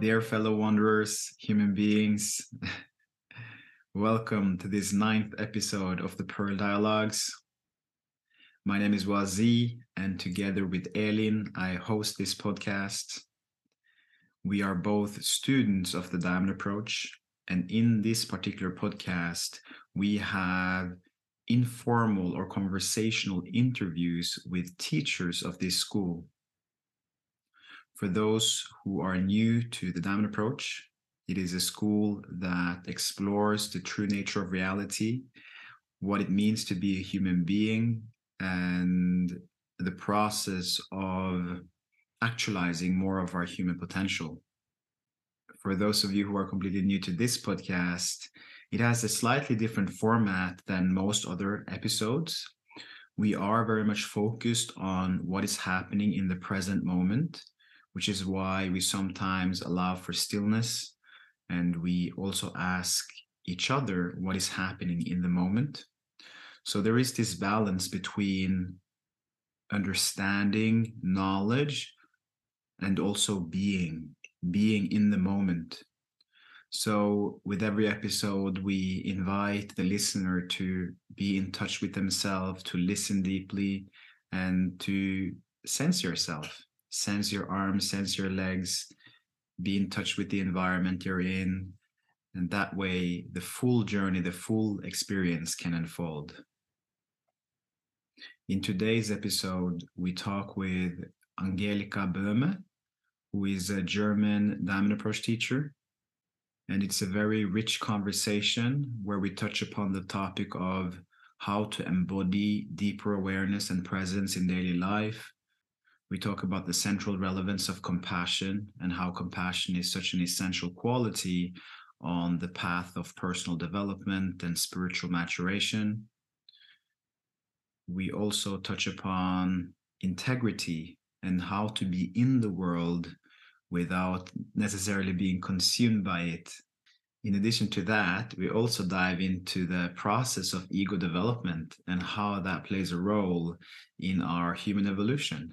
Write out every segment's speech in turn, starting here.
Dear fellow wanderers, human beings, welcome to this ninth episode of the Pearl Dialogues. My name is Wazee, and together with Elin, I host this podcast. We are both students of the Diamond Approach, and in this particular podcast, we have informal or conversational interviews with teachers of this school for those who are new to the Diamond Approach, it is a school that explores the true nature of reality, what it means to be a human being, and the process of actualizing more of our human potential. For those of you who are completely new to this podcast, it has a slightly different format than most other episodes. We are very much focused on what is happening in the present moment which is why we sometimes allow for stillness and we also ask each other what is happening in the moment. So there is this balance between understanding, knowledge, and also being, being in the moment. So, with every episode, we invite the listener to be in touch with themselves, to listen deeply, and to sense yourself sense your arms, sense your legs, be in touch with the environment you're in. And that way, the full journey, the full experience can unfold. In today's episode, we talk with Angelika Böhme, who is a German diamond approach teacher. And it's a very rich conversation where we touch upon the topic of how to embody deeper awareness and presence in daily life, we talk about the central relevance of compassion and how compassion is such an essential quality on the path of personal development and spiritual maturation. We also touch upon integrity and how to be in the world without necessarily being consumed by it. In addition to that, we also dive into the process of ego development and how that plays a role in our human evolution.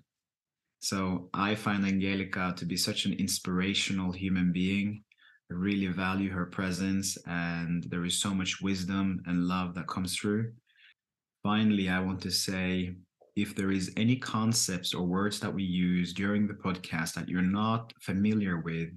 So I find Angelika to be such an inspirational human being. I really value her presence, and there is so much wisdom and love that comes through. Finally, I want to say if there is any concepts or words that we use during the podcast that you're not familiar with,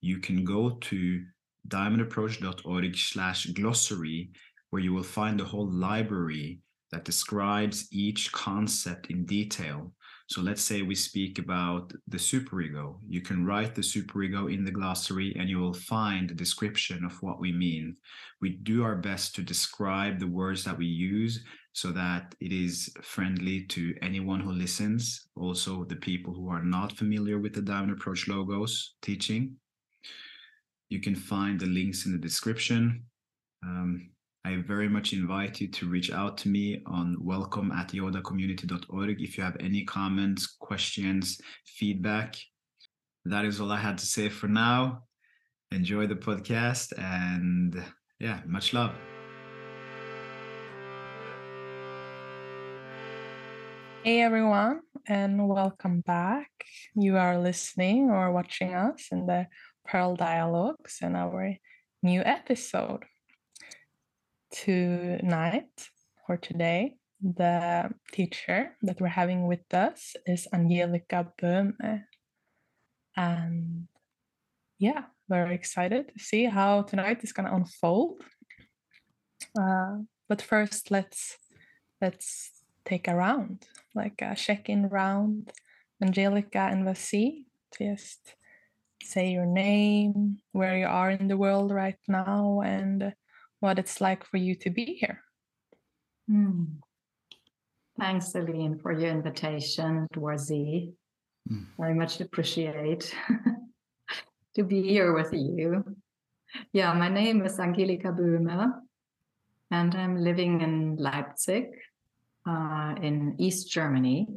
you can go to diamondapproach.org slash glossary, where you will find a whole library that describes each concept in detail. So let's say we speak about the superego. You can write the superego in the glossary and you will find a description of what we mean. We do our best to describe the words that we use so that it is friendly to anyone who listens, also the people who are not familiar with the Diamond Approach logos teaching. You can find the links in the description. Um, I very much invite you to reach out to me on welcome at yodacommunity.org if you have any comments, questions, feedback. That is all I had to say for now. Enjoy the podcast and yeah, much love. Hey everyone, and welcome back. You are listening or watching us in the Pearl Dialogues and our new episode tonight or today, the teacher that we're having with us is Angelika Böhme. And yeah, very excited to see how tonight is going to unfold. Uh, but first, let's let's take a round, like a check-in round. Angelika and Wazee, just say your name, where you are in the world right now, and what it's like for you to be here. Mm. Thanks, Celine, for your invitation towards Z. Mm. Very much appreciate to be here with you. Yeah, my name is Angelika Böhme, and I'm living in Leipzig, uh, in East Germany.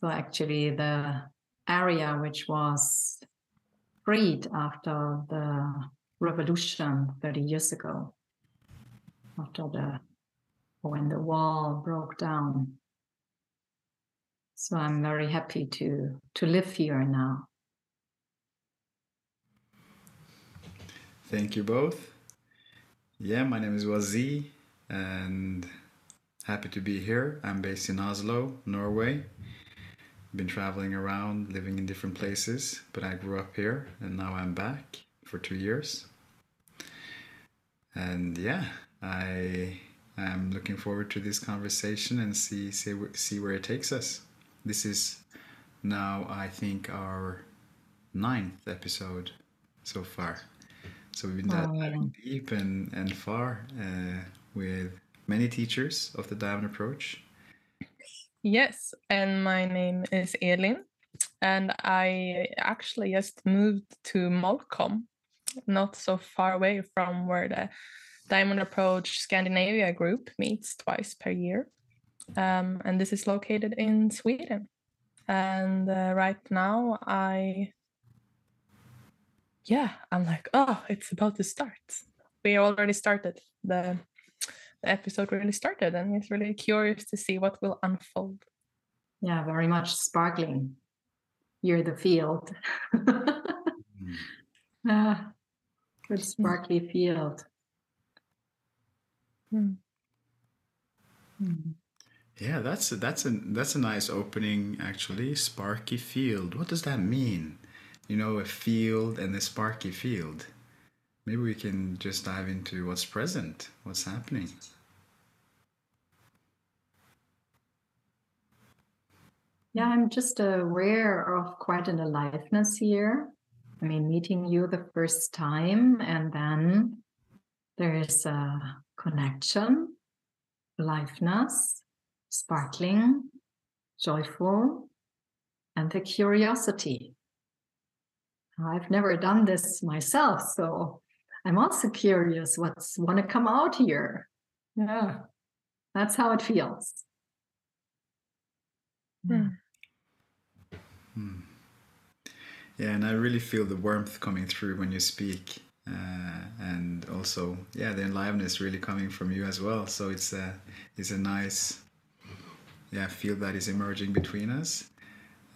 So, actually, the area which was freed after the revolution 30 years ago after the when the wall broke down so i'm very happy to to live here now Thank you both. Yeah, my name is Wazee, and happy to be here. I'm based in Oslo, Norway. Been traveling around, living in different places, but I grew up here, and now I'm back for two years. And yeah, I am looking forward to this conversation and see see see where it takes us. This is now, I think, our ninth episode so far. So we've been oh, diving deep and, and far uh, with many teachers of the diamond approach. Yes, and my name is Elin, and I actually just moved to Molkom, not so far away from where the Diamond Approach Scandinavia group meets twice per year. Um, and this is located in Sweden. And uh, right now, I yeah, I'm like, oh, it's about to start. We already started. The, the episode really started, and it's really curious to see what will unfold. Yeah, very much sparkling. You're the field. mm. ah, good sparkly field. Mm. Mm. Yeah, that's a, that's a that's a nice opening actually. Sparky field. What does that mean? you know, a field and a sparky field. Maybe we can just dive into what's present, what's happening. Yeah, I'm just aware of quite an aliveness here. I mean, meeting you the first time, and then there is a connection, aliveness, sparkling, joyful, and the curiosity. I've never done this myself, so I'm also curious what's want to come out here. Yeah, that's how it feels. Hmm. Hmm. Yeah, and I really feel the warmth coming through when you speak, uh, and also, yeah, the aliveness really coming from you as well. So it's a it's a nice, yeah, feel that is emerging between us,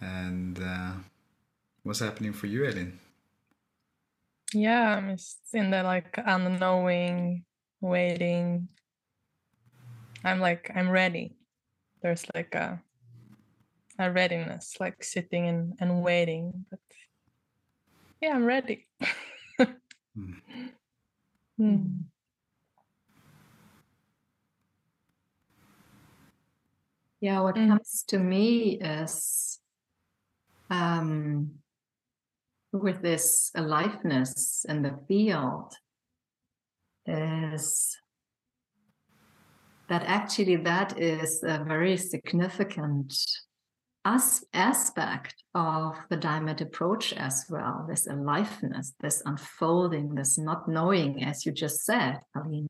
and. Uh, What's happening for you, Elin? Yeah, I'm just in the like unknowing, waiting. I'm like, I'm ready. There's like a a readiness, like sitting and, and waiting. But yeah, I'm ready. mm. Mm. Yeah, what mm. comes to me is um, with this aliveness in the field is that actually that is a very significant as aspect of the diamond approach as well this aliveness this unfolding this not knowing as you just said i mean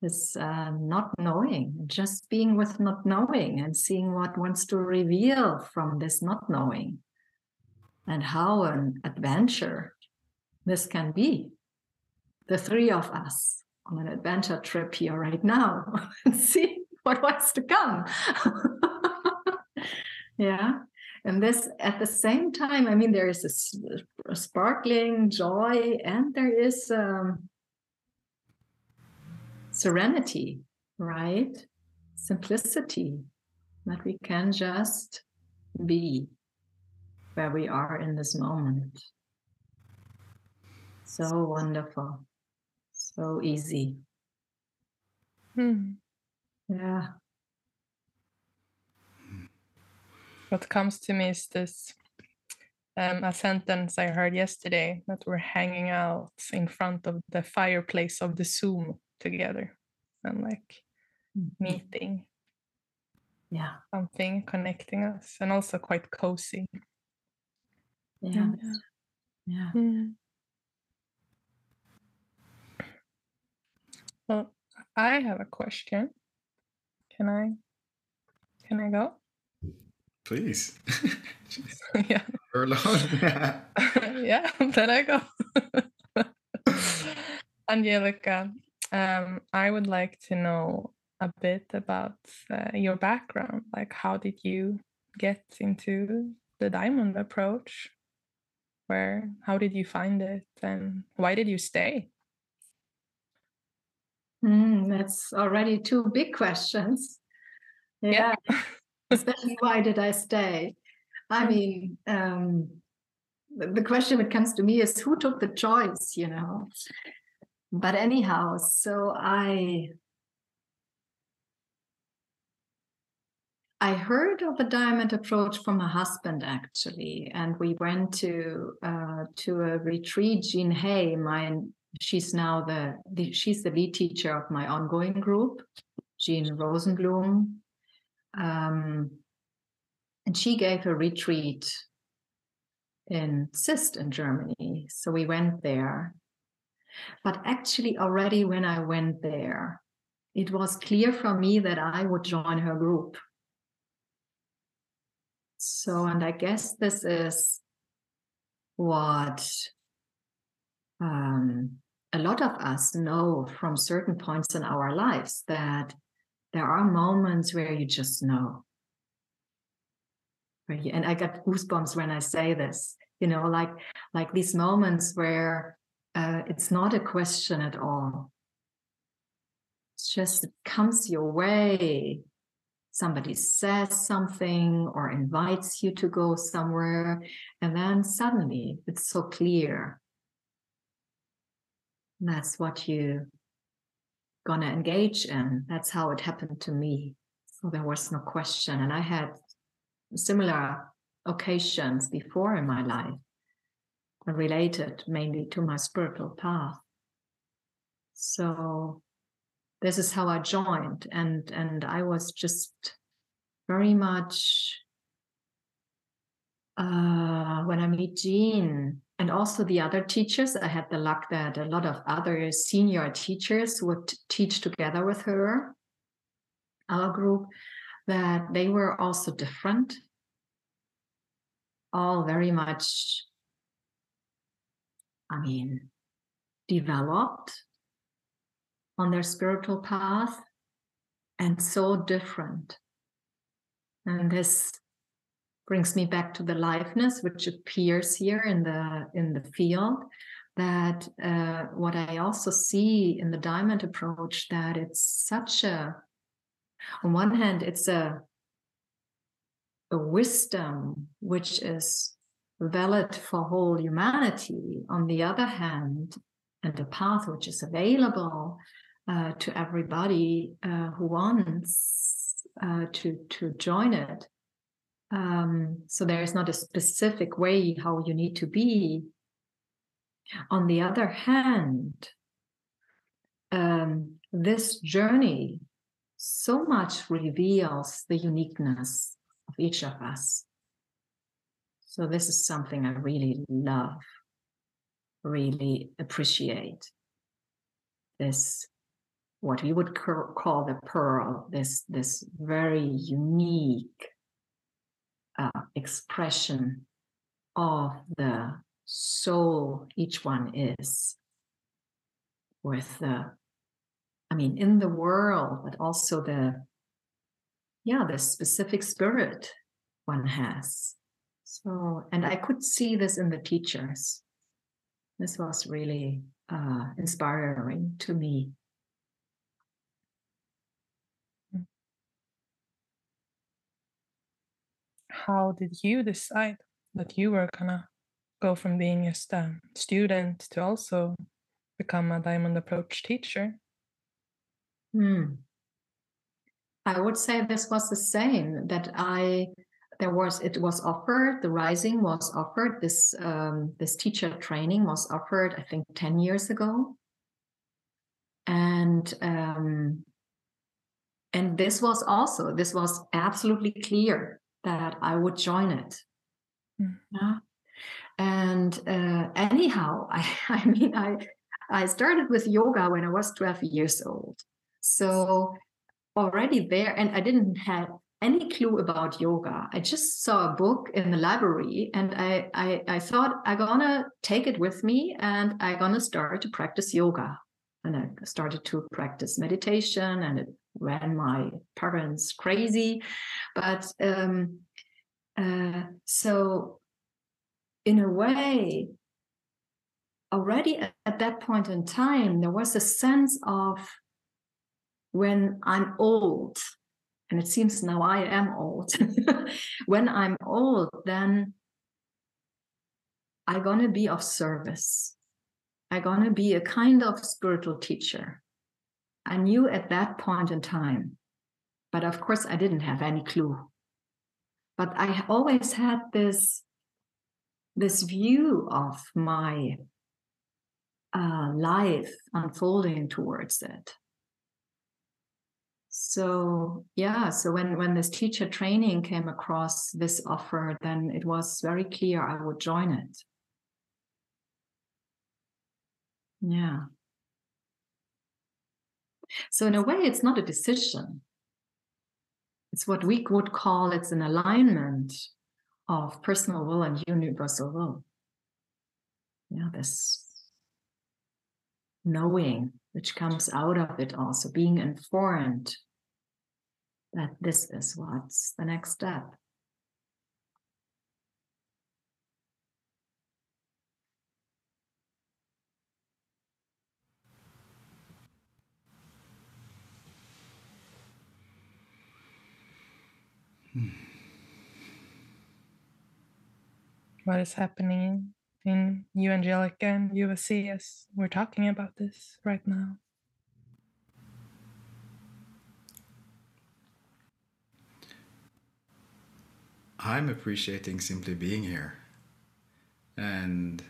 this uh, not knowing just being with not knowing and seeing what wants to reveal from this not knowing and how an adventure this can be. The three of us on an adventure trip here right now and see what wants to come. yeah. And this at the same time, I mean, there is a, sparkling joy and there is um, serenity, right? Simplicity that we can just be where we are in this moment. So wonderful, so easy. Hmm. Yeah. What comes to me is this um, a sentence I heard yesterday that we're hanging out in front of the fireplace of the Zoom together and like mm-hmm. meeting. Yeah. Something connecting us and also quite cozy. Yeah. Yeah. Mm. Well, I have a question. Can I can I go? Please. yeah. yeah. yeah, then I go. Angelika, um, I would like to know a bit about uh, your background. Like, how did you get into the diamond approach? Where, How did you find it, and why did you stay? Mm, that's already two big questions. Yeah. yeah. Especially why did I stay? I mean, um, the question that comes to me is who took the choice, you know? But anyhow, so I I heard of a diamond approach from a husband actually, and we went to uh, to a retreat. Jean Hay, my she's now the, the she's the lead teacher of my ongoing group, Jean Rosenblum, um, and she gave a retreat in Zist in Germany. So we went there. But actually, already when I went there, it was clear for me that I would join her group so, and I guess this is what um, a lot of us know from certain points in our lives that there are moments where you just know. And I get goosebumps when I say this, you know, like like these moments where uh, it's not a question at all. It's just it comes your way somebody says something or invites you to go somewhere, and then suddenly it's so clear. That's what you gonna engage in. That's how it happened to me. So there was no question. And I had similar occasions before in my life related mainly to my spiritual path. So this is how I joined, and and I was just very much uh, when I meet Jean and also the other teachers. I had the luck that a lot of other senior teachers would teach together with her, our group, that they were also different, all very much. I mean, developed on their spiritual path and so different. And this brings me back to the liveness which appears here in the in the field that uh, what i also see in the diamond approach that it's such a on one hand it's a a wisdom which is valid for whole humanity on the other hand and a path which is available uh, to everybody uh, who wants uh, to to join it. Um, so there is not a specific way how you need to be. On the other hand, um, this journey so much reveals the uniqueness of each of us. So this is something I really love, really appreciate. This what we would call the pearl, this, this very unique uh, expression of the soul each one is with the i mean in the world but also the yeah the specific spirit one has. So and i could see this in the teachers. This was really uh, inspiring to me how did you decide that you were gonna go from being just a student to also become a diamond approach teacher? Hmm. I would say this was the same that I there was it was offered the rising was offered this um, this teacher training was offered I think ten years ago, and um, and this was also this was absolutely clear that I would join it. Mm. Yeah. And uh, anyhow, I, I mean, I I started with yoga when I was 12 years old. So already there, and I didn't have any clue about yoga. I just saw a book in the library and I, I, I thought I'm gonna take it with me and I'm gonna start to practice yoga. And I started to practice meditation and it ran my parents crazy. But um, uh, so in a way, already at that point in time, there was a sense of when I'm old, and it seems now I am old. when I'm old, then I'm going to be of service. I'm going to be a kind of spiritual teacher. I knew at that point in time, but of course, I didn't have any clue. But I always had this, this view of my uh, life unfolding towards it. So yeah, so when when this teacher training came across this offer, then it was very clear I would join it. Yeah. So in a way, it's not a decision. It's what we would call it's an alignment of personal will and universal will. Yeah, this knowing which comes out of it also, being informed that this is what's the next step. What is happening in you, Angelika, and USC as we're talking about this right now? I'm appreciating simply being here. And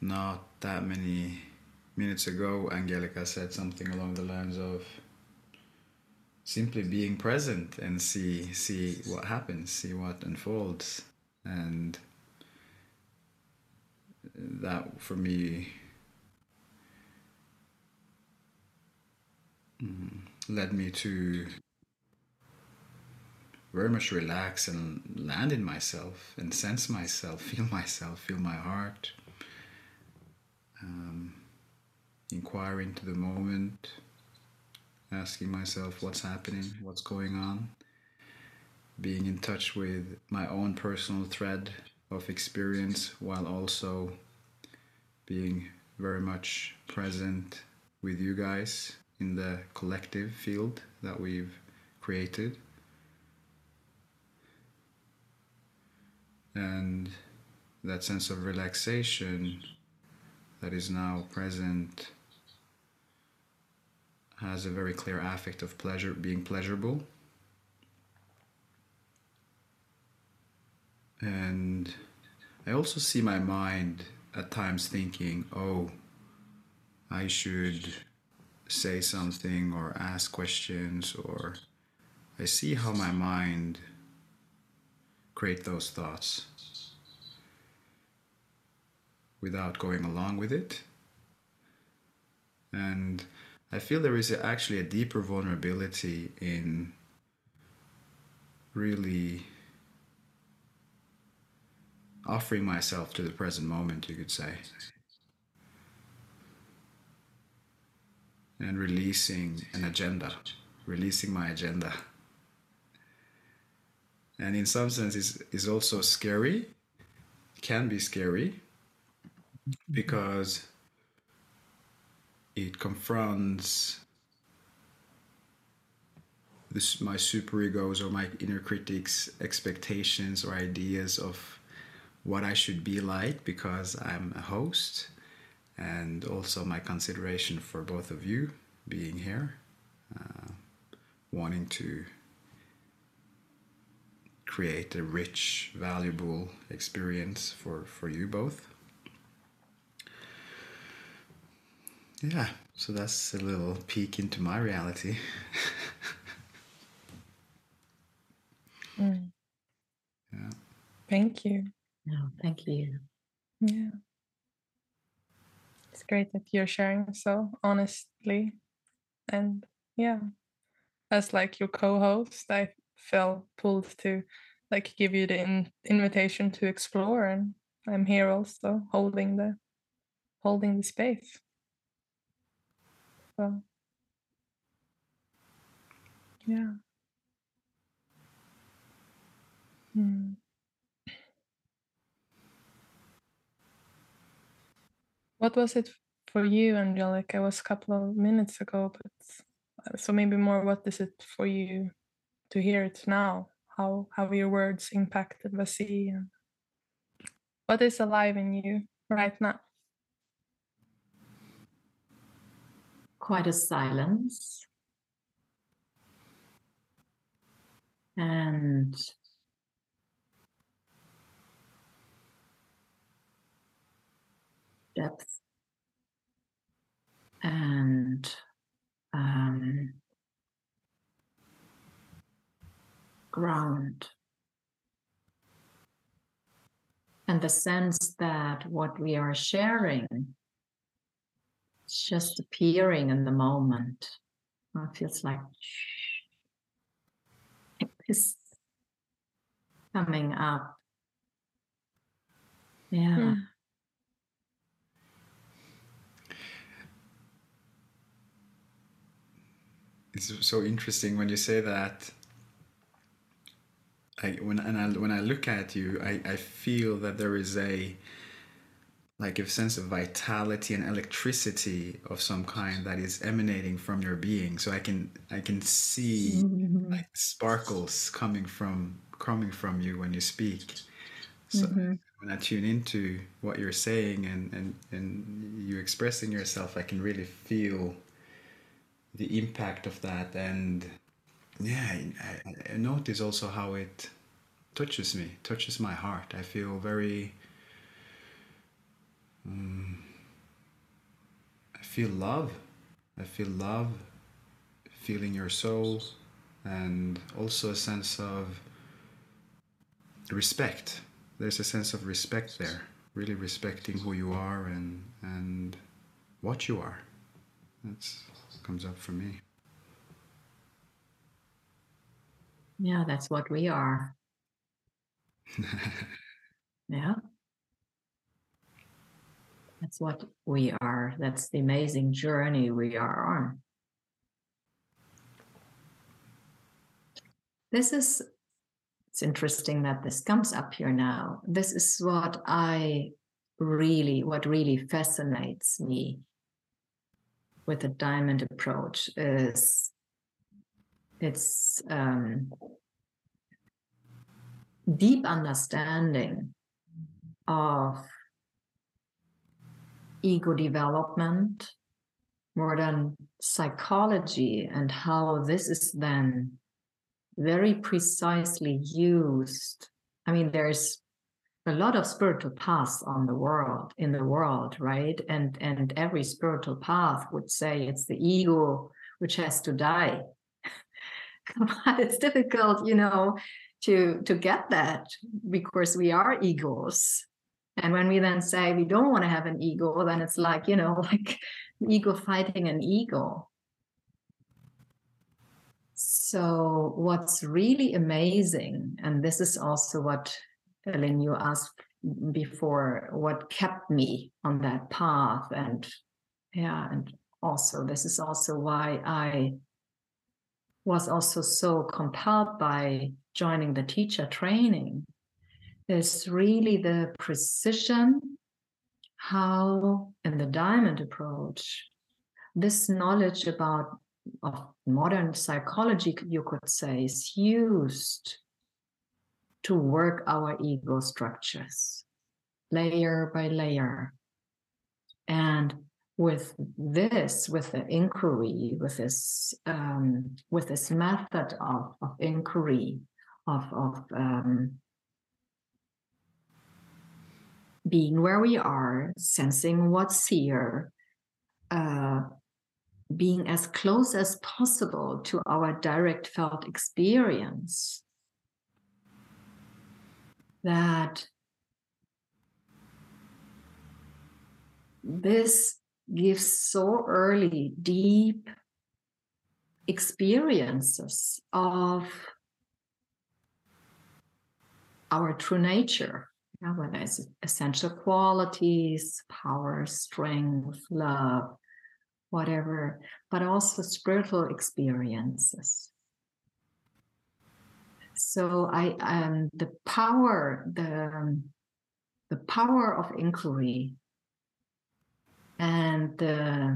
not that many minutes ago, Angelika said something along the lines of simply being present and see see what happens, see what unfolds. And that for me mm, led me to very much relax and land in myself and sense myself, feel myself, feel my heart, um, inquire into the moment, asking myself what's happening, what's going on, being in touch with my own personal thread of experience while also being very much present with you guys in the collective field that we've created. And that sense of relaxation that is now present has a very clear affect of pleasure, being pleasurable. And I also see my mind at times thinking, oh, I should say something or ask questions, or I see how my mind create those thoughts without going along with it. And I feel there is actually a deeper vulnerability in really offering myself to the present moment, you could say. And releasing an agenda, releasing my agenda and in some sense is is also scary can be scary because it confronts this my superegos or my inner critics expectations or ideas of what I should be like because I'm a host and also my consideration for both of you being here uh, wanting to create a rich, valuable experience for, for you both. Yeah, so that's a little peek into my reality. mm. Yeah. Thank you. No, thank you. Yeah. It's great that you're sharing so honestly. And yeah, as like your co-host, I felt pulled to like give you the in- invitation to explore and i'm here also holding the holding the space so yeah hmm. what was it for you, Angelika? It was a couple of minutes ago, but uh, so maybe more. What is it for you to hear it now? How how your words impacted Wazee? What is alive in you right now? Quite a silence. And depth and um, ground. And the sense that what we are sharing is just appearing in the moment. It feels like it's coming up. Yeah. Mm. it's so interesting when you say that. I, when and I, when I look at you, I, I feel that there is a like a sense of vitality and electricity of some kind that is emanating from your being. So I can I can see mm-hmm. like sparkles coming from coming from you when you speak. So mm-hmm. when I tune into what you're saying and, and, and you expressing yourself, I can really feel the impact of that and yeah I, I, notice also how it touches me touches my heart i feel very um, i feel love i feel love feeling your soul and also a sense of respect there's a sense of respect there really respecting who you are and and what you are that's comes up for me. Yeah, that's what we are. yeah. That's what we are. That's the amazing journey we are on. This is, it's interesting that this comes up here now. This is what I really, what really fascinates me with a diamond approach is it's um, deep understanding of ego development, more than psychology, and how this is then very precisely used. I mean, there's a lot of spiritual paths on the world in the world right? And and every spiritual path would say it's the ego which has to die. But it's difficult you know to to get that because we are egos and when we then say we don't want to have an ego then it's like you know like ego fighting an ego so what's really amazing and this is also what Elin, you asked before what kept me on that path. And yeah, and also, this is also why I was also so compelled by joining the teacher training. Is really the precision how, in the diamond approach, this knowledge about of modern psychology, you could say, is used to work our ego structures layer by layer. And with this, with the inquiry, with this, um, with this method of, of inquiry, of, of um, being where we are, sensing what's here, uh, being as close as possible to our direct felt experience, that this gives so early deep experiences of our true nature yeah, whether it's essential qualities power strength love whatever but also spiritual experiences. So I um, the power the the power of inquiry and uh,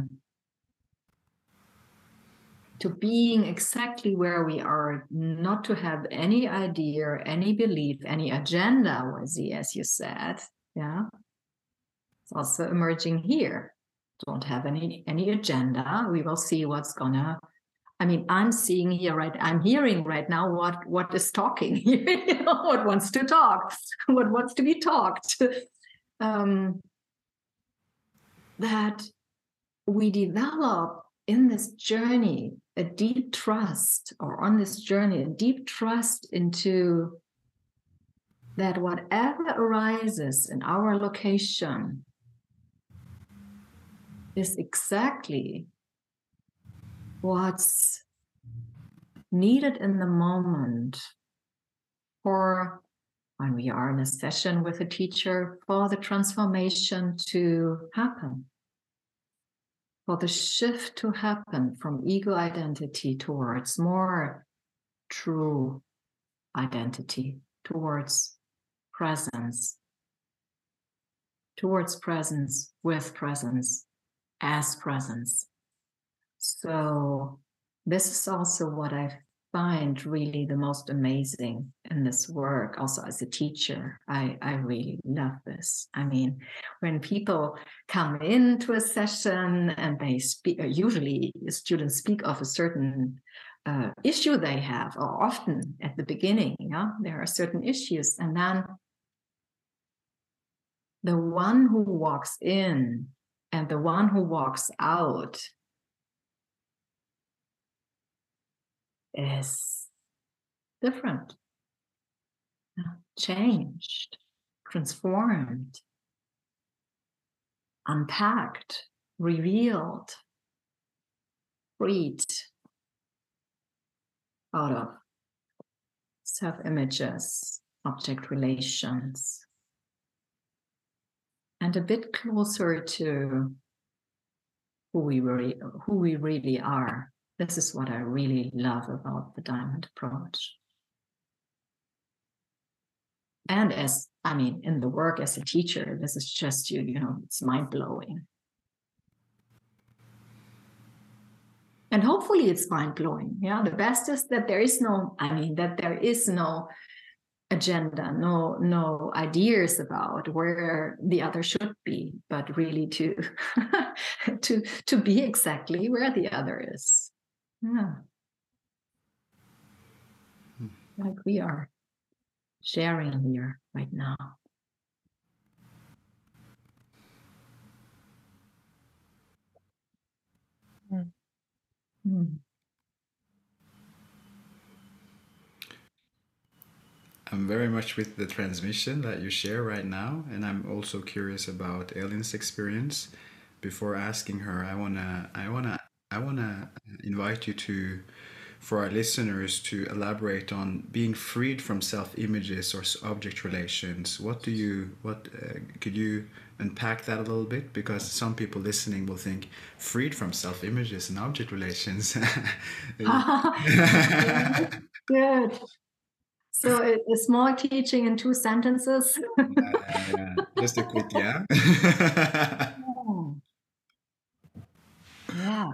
to being exactly where we are, not to have any idea, any belief, any agenda, was Wazee, as you said. Yeah. It's also emerging here. Don't have any any agenda. We will see what's gonna. I mean, I'm seeing here right. I'm hearing right now what what is talking here. you know, what wants to talk, what wants to be talked. Um, that we develop in this journey a deep trust, or on this journey, a deep trust into that whatever arises in our location is exactly what's needed in the moment for when we are in a session with a teacher for the transformation to happen for the shift to happen from ego identity towards more true identity, towards presence, towards presence with presence as presence. So, this is also what I've find really the most amazing in this work also as a teacher i i really love this. I mean when people come into a session and they speak uh, usually students speak of a certain uh, issue they have or often at the beginning yeah there are certain issues and then the one who walks in and the one who walks out is different, uh, changed, transformed, unpacked, revealed, freed out of self images, object relations, and a bit closer to who we really, who we really are this is what I really love about the diamond approach. And as I mean, in the work as a teacher, this is just you, you know, it's mind blowing. And hopefully it's mind blowing. Yeah. The best is that there is no, I mean, that there is no agenda no no ideas about where the other should be but really to to to be exactly where the other is yeah. Hmm. Like we are sharing here right now. Mm. Mm. I'm very much with the transmission that you share right now, and I'm also curious about Elin's experience. Before asking her, I wanna I wanna I want to invite you to, for our listeners, to elaborate on being freed from self-images or object relations. What do you, what uh, could you unpack that a little bit? Because some people listening will think freed from self-images and object relations. Good. So a, small teaching in two sentences. yeah, yeah, Just a quick yeah. yeah.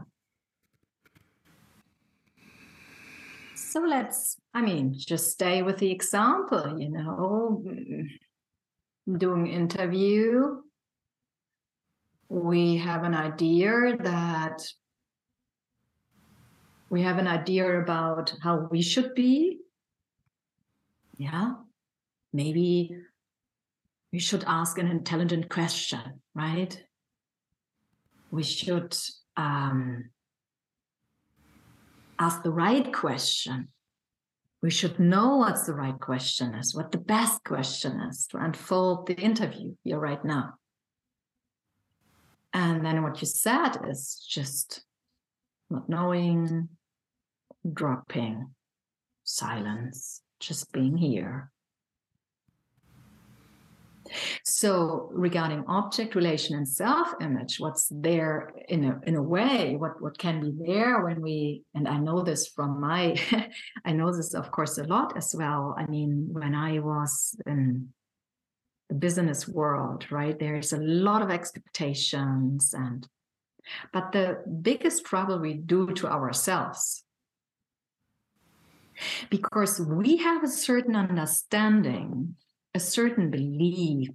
So let's, I mean, just stay with the example, you know, doing interview. We have an idea that we have an idea about how we should be. Yeah. Maybe we should ask an intelligent question, right? We should um, ask the right question. We should know what's the right question is, what the best question is to unfold the interview here right now. And then what you said is just not knowing, dropping, silence, just being here. So regarding object relation and self-image, what's there in a in a way, what what can be there when we and I know this from my I know this of course a lot as well. I mean, when I was in the business world, right? There's a lot of expectations and but the biggest trouble we do to ourselves because we have a certain understanding a certain belief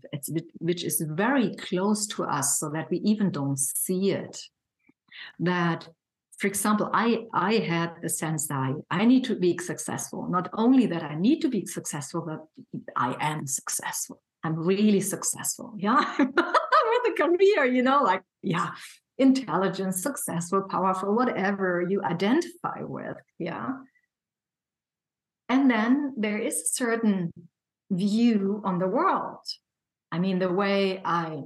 which is very close to us so that we even don't see it. That for example i i had the sense that I, I need to be successful. Not only that i need to be successful but i am successful. I'm really successful. Yeah with a career you know like yeah intelligent successful powerful whatever you identify with. Yeah. And then there is a certain view on the world i mean the way i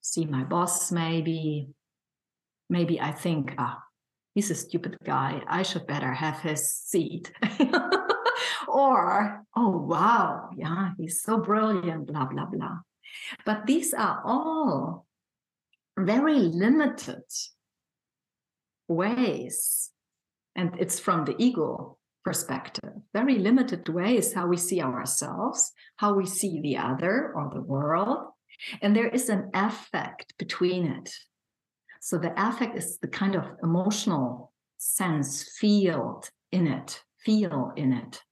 see my boss maybe maybe i think ah he's a stupid guy. I should better have his seat. or, oh, wow, yeah, he's so brilliant, blah, blah, blah. But these are all very limited ways. And it's from the ego perspective, very limited ways how we see ourselves, how we see the other or the world. And there is an affect between it. So the affect is the kind of emotional sense, feel in it, feel in it.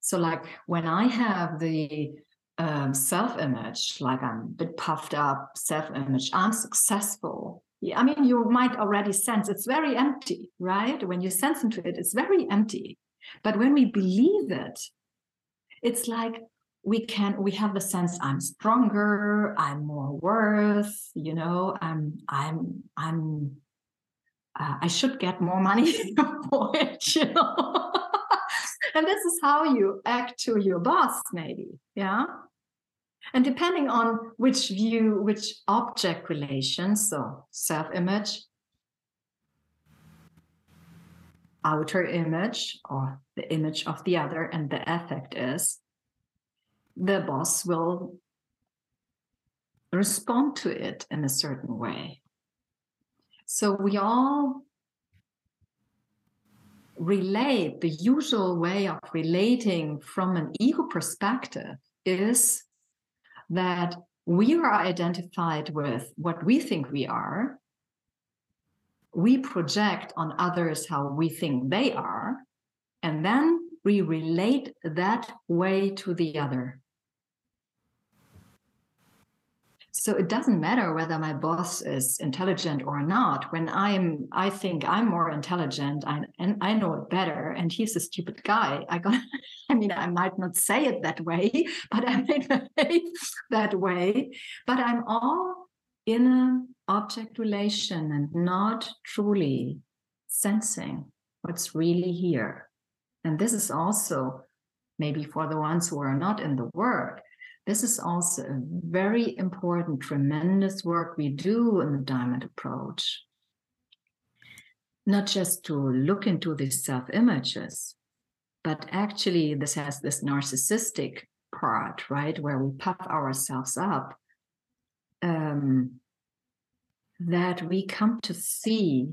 So, like when I have the um, self image, like I'm a bit puffed up, self image, I'm successful. I mean, you might already sense it's very empty, right? When you sense into it, it's very empty. But when we believe it, it's like we can we have the sense i'm stronger i'm more worth you know i'm i'm i'm uh, i should get more money for it you know and this is how you act to your boss maybe yeah and depending on which view which object relation so self-image outer image or the image of the other and the affect is the boss will respond to it in a certain way. So we all relate, the usual way of relating from an ego perspective is that we are identified with what we think we are. We project on others how we think they are. And then we relate that way to the other. So it doesn't matter whether my boss is intelligent or not. When I'm, I think I'm more intelligent I, and I know it better, and he's a stupid guy. I got, I mean, I might not say it that way, but I behave that way. But I'm all in an object relation and not truly sensing what's really here. And this is also maybe for the ones who are not in the work this is also a very important, tremendous work we do in the diamond approach. Not just to look into these self images, but actually, this has this narcissistic part, right, where we puff ourselves up. Um, that we come to see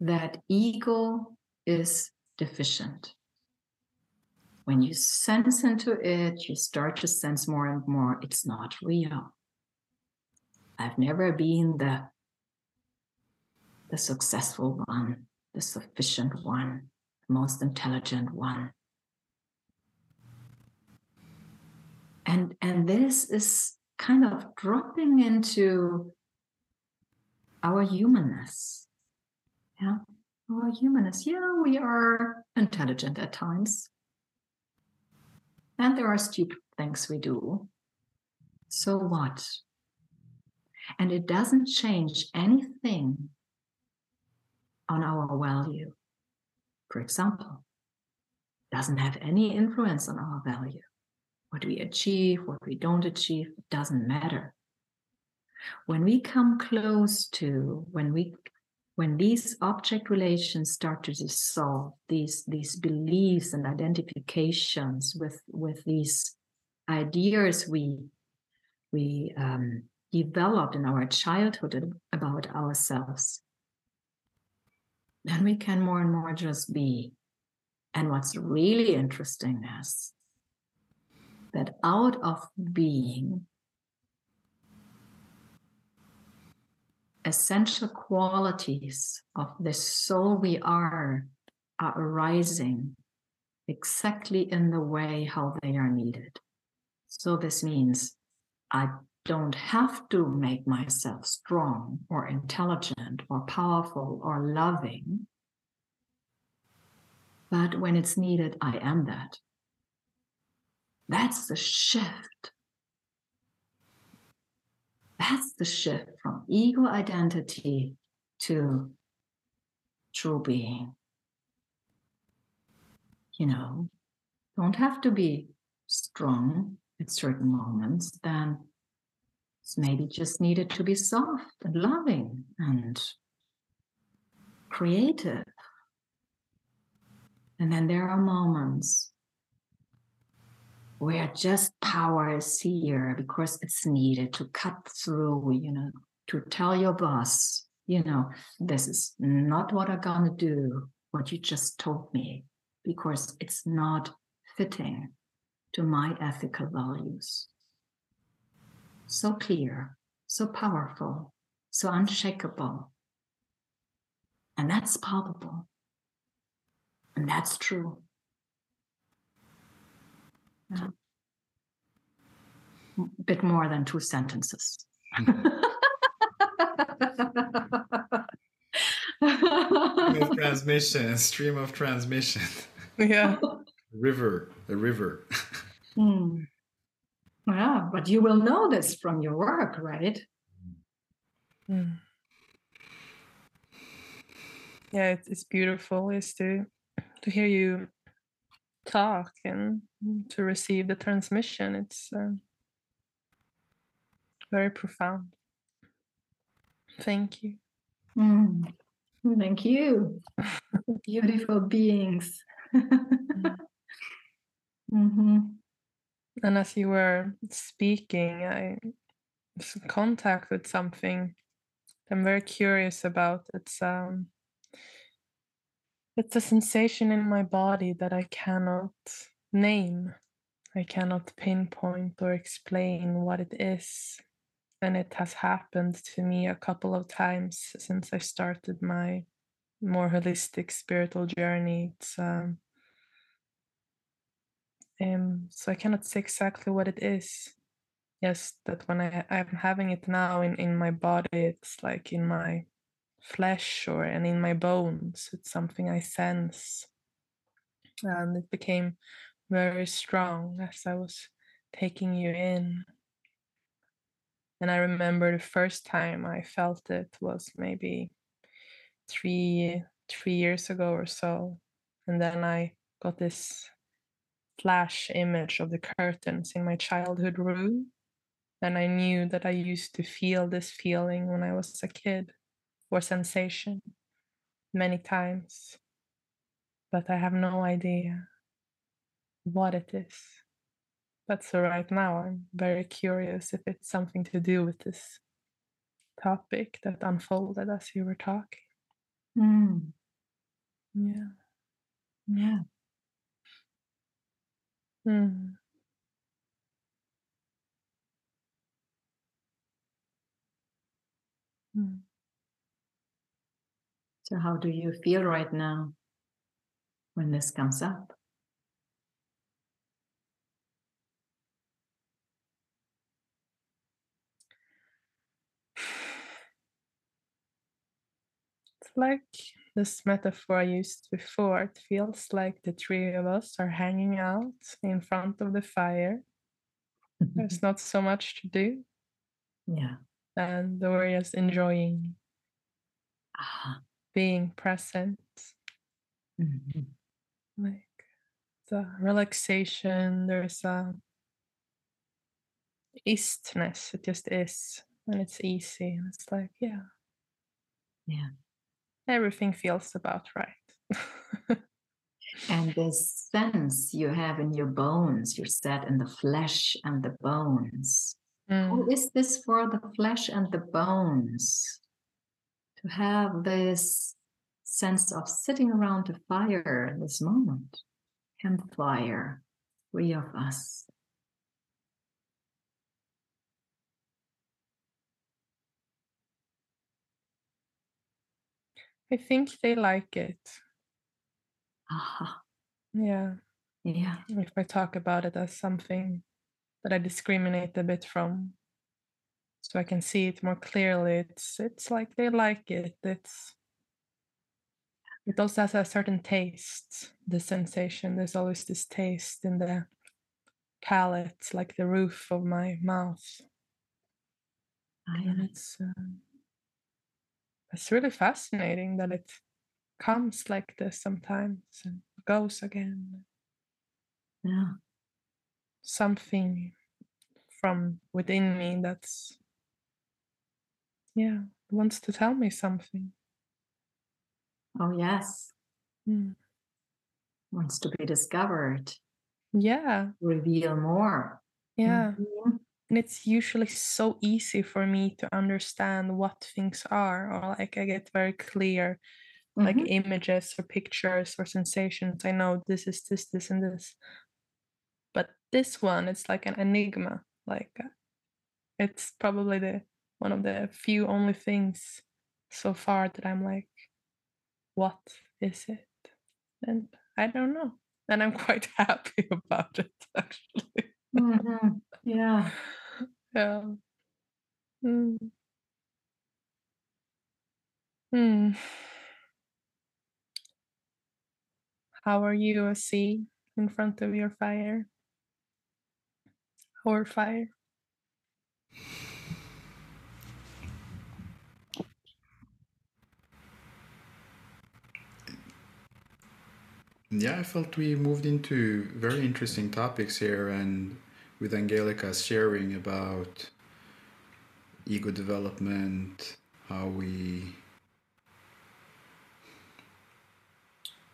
that ego is deficient when you sense into it, you start to sense more and more it's not real. I've never been the the successful one, the sufficient one, the most intelligent one. And and this is kind of dropping into our humanness. Yeah, our humanness. Yeah, we are intelligent at times. And there are stupid things we do. So what? And it doesn't change anything on our value. For example, doesn't have any influence on our value. What we achieve, what we don't achieve, doesn't matter. When we come close to, when we when these object relations start to dissolve these these beliefs and identifications with with these ideas we we um, developed in our childhood about ourselves then we can more and more just be. And what's really interesting is that out of being, essential qualities of the soul we are are arising exactly in the way how they are needed. So this means I don't have to make myself strong or intelligent or powerful or loving. But when it's needed, I am that. That's the shift. That's the shift from ego identity to true being. You know, don't have to be strong at certain moments, then maybe just needed to be soft and loving and creative. And then there are moments where just power is here because it's needed to cut through, you know, to tell your boss, you know, this is not what I'm gonna do, what you just told me, because it's not fitting to my ethical values. So clear, so powerful, so unshakable. And that's palpable. And that's true. Yeah. A bit more than two sentences. of transmission, stream of transmission. Yeah. river, the river. Hmm. Yeah, but you will know this from your work, right? Mm. Yeah, it's, it's beautiful is to to hear you talk and to receive the transmission. It's uh, very profound. Thank you. Mm. Thank you. Beautiful beings. mm-hmm. And as you were speaking, I was in contact with something I'm very curious about. It's um it's a sensation in my body that I cannot name. I cannot pinpoint or explain what it is. And it has happened to me a couple of times since I started my more holistic spiritual journey. It's um, um so I cannot say exactly what it is. Yes, that when I I'm having it now in in my body, it's like in my flesh or and in my bones. It's something I sense. And it became very strong as I was taking you in. And I remember the first time I felt it was maybe three three years ago or so. And then I got this flash image of the curtains in my childhood room. And I knew that I used to feel this feeling when I was a kid or sensation many times, but I have no idea what it is. But so right now, I'm very curious if it's something to do with this topic that unfolded as you were talking. Mm. Yeah. Yeah. Mm. Mm. So, how do you feel right now when this comes up? It's like this metaphor I used before. It feels like the three of us are hanging out in front of the fire. There's not so much to do, yeah. and we're just enjoying Ah. Being present. Mhm. Like the relaxation, there's a istness. It just is, and it's easy. And it's like, yeah, Yeah. everything feels about right. And this sense you have in your bones, you're set in the flesh and the bones. Mm. is this for the flesh and the bones? to have this sense of sitting around the fire this moment, campfire, three of us. I think they like it. Aha. Yeah. Yeah. If I talk about it as something that I discriminate a bit from so I can see it more clearly, it's it's like they like it. It's it also has a certain taste, the sensation. There's always this taste in the palate, like the roof of my mouth. And it's um, it's really fascinating that it comes like this sometimes and goes again. Yeah. Something from within me that's yeah wants to tell me something. Oh, yes. Mm. Wants to be discovered, Yeah, reveal more. yeah. Mhm. And it's usually so easy for me to understand what things are, or like I get very clear, like Mhm. images or pictures or sensations. I know this is this, this, and this. But this one, it's like an enigma. Like uh, it's probably the one of the few only things so far that I'm like, what is it? And I don't know. And I'm quite happy about it actually. Mhm. Yeah. Yeah. Mm. Hmm. How are you, a sea, in front of your fire? Or fire? Yeah, I felt we moved into very interesting topics here, and with Angelika sharing about ego development, how we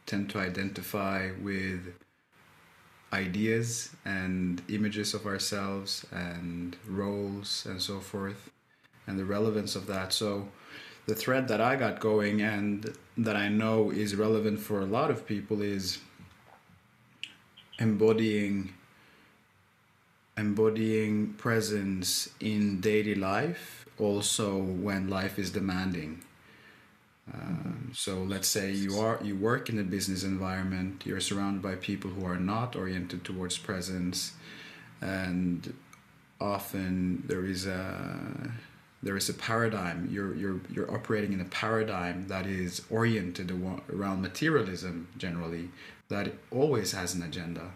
tend to identify with ideas and images of ourselves and roles and so forth, and the relevance of that. So, the thread that I got going and that I know is relevant for a lot of people is embodying embodying presence in daily life also when life is demanding. Um, so let's say you are you work in a business environment you're surrounded by people who are not oriented towards presence and often there is a there is a paradigm you're you're you're operating in a paradigm that is oriented around materialism generally that always has an agenda.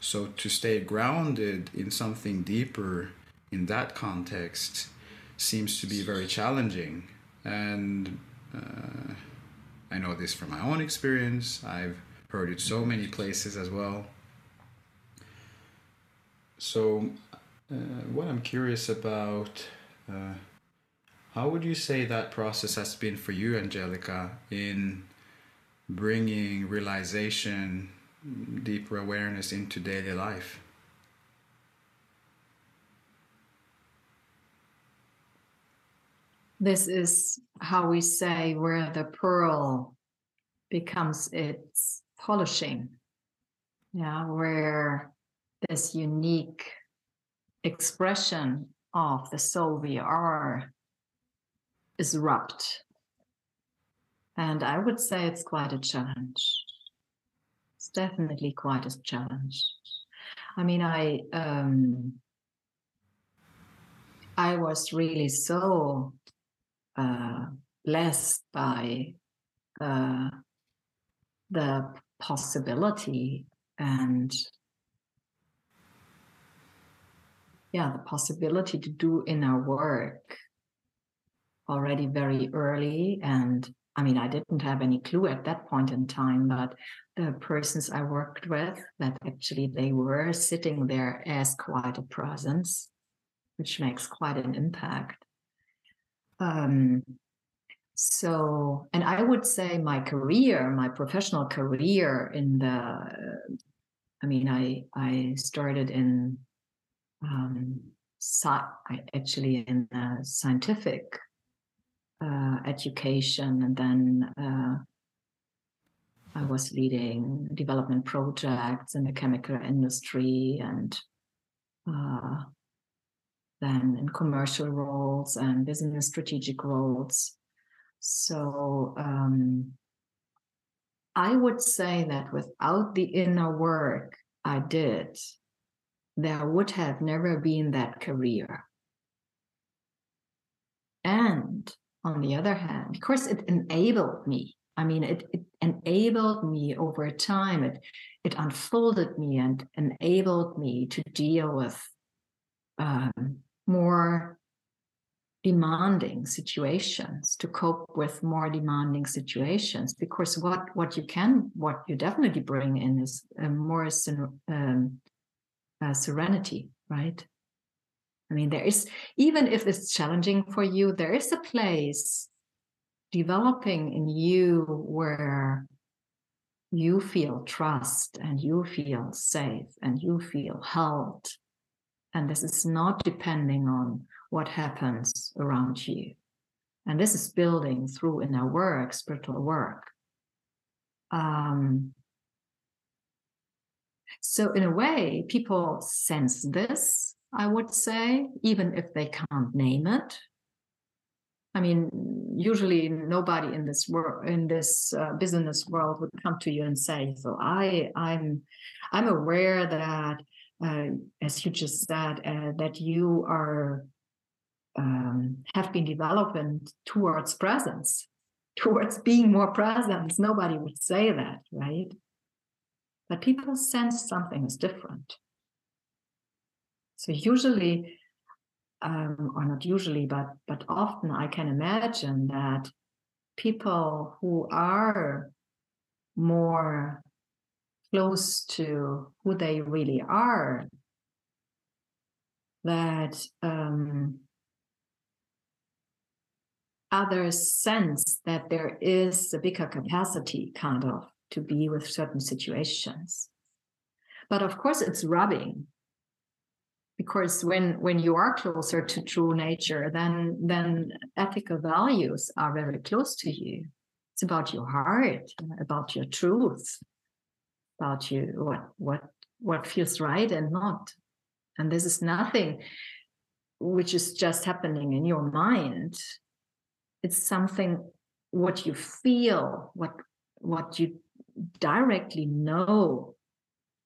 So to stay grounded in something deeper in that context seems to be very challenging. And uh, i know this from my own experience. I've heard it so many places as well. So uh, what i'm curious about uh, how would you say that process has been for you, Angelika, in bringing realization, deeper awareness into daily life? This is how we say where the pearl becomes its polishing. Yeah, where this unique expression of the soul we are is rubbed. And I would say it's quite a challenge. It's definitely quite a challenge. I mean, I um, I was really so uh, blessed by uh, the possibility and yeah, the possibility to do inner work already very early. And I mean, I didn't have any clue at that point in time, but the persons I worked with, that actually they were sitting there as quite a presence, which makes quite an impact. Um, so, and I would say my career, my professional career in the, I mean, I I started in um, sci- actually in uh, scientific uh, education, and then uh, I was leading development projects in the chemical industry, and uh, then in commercial roles and business strategic roles. So um, I would say that without the inner work I did, there would have never been that career. And on the other hand, of course, it enabled me. I mean, it, it enabled me over time. It it unfolded me and enabled me to deal with um, more demanding situations to cope with more demanding situations because what what you can what you definitely bring in is more um, uh, serenity right i mean there is even if it's challenging for you there is a place developing in you where you feel trust and you feel safe and you feel held and this is not depending on what happens around you. And this is building through inner work, spiritual work. Um, so, in a way, people sense this, I would say, even if they can't name it. I mean, usually nobody in this world, in this uh, business world, would come to you and say, "So I, I'm, I'm aware that, uh, as you just said, uh, that you are um, have been developing towards presence, towards being more present. Nobody would say that, right? But people sense something is different. So usually, um, or not usually, but but often I can imagine that people who are more close to who they really are that um, others sense that there is a bigger capacity kind of to be with certain situations. But of course it's rubbing. Because when when you are closer to true nature then then ethical values are very close to you. It's about your heart about your truth about you what what what feels right and not. And this is nothing which is just happening in your mind. It's something what you feel what what you directly know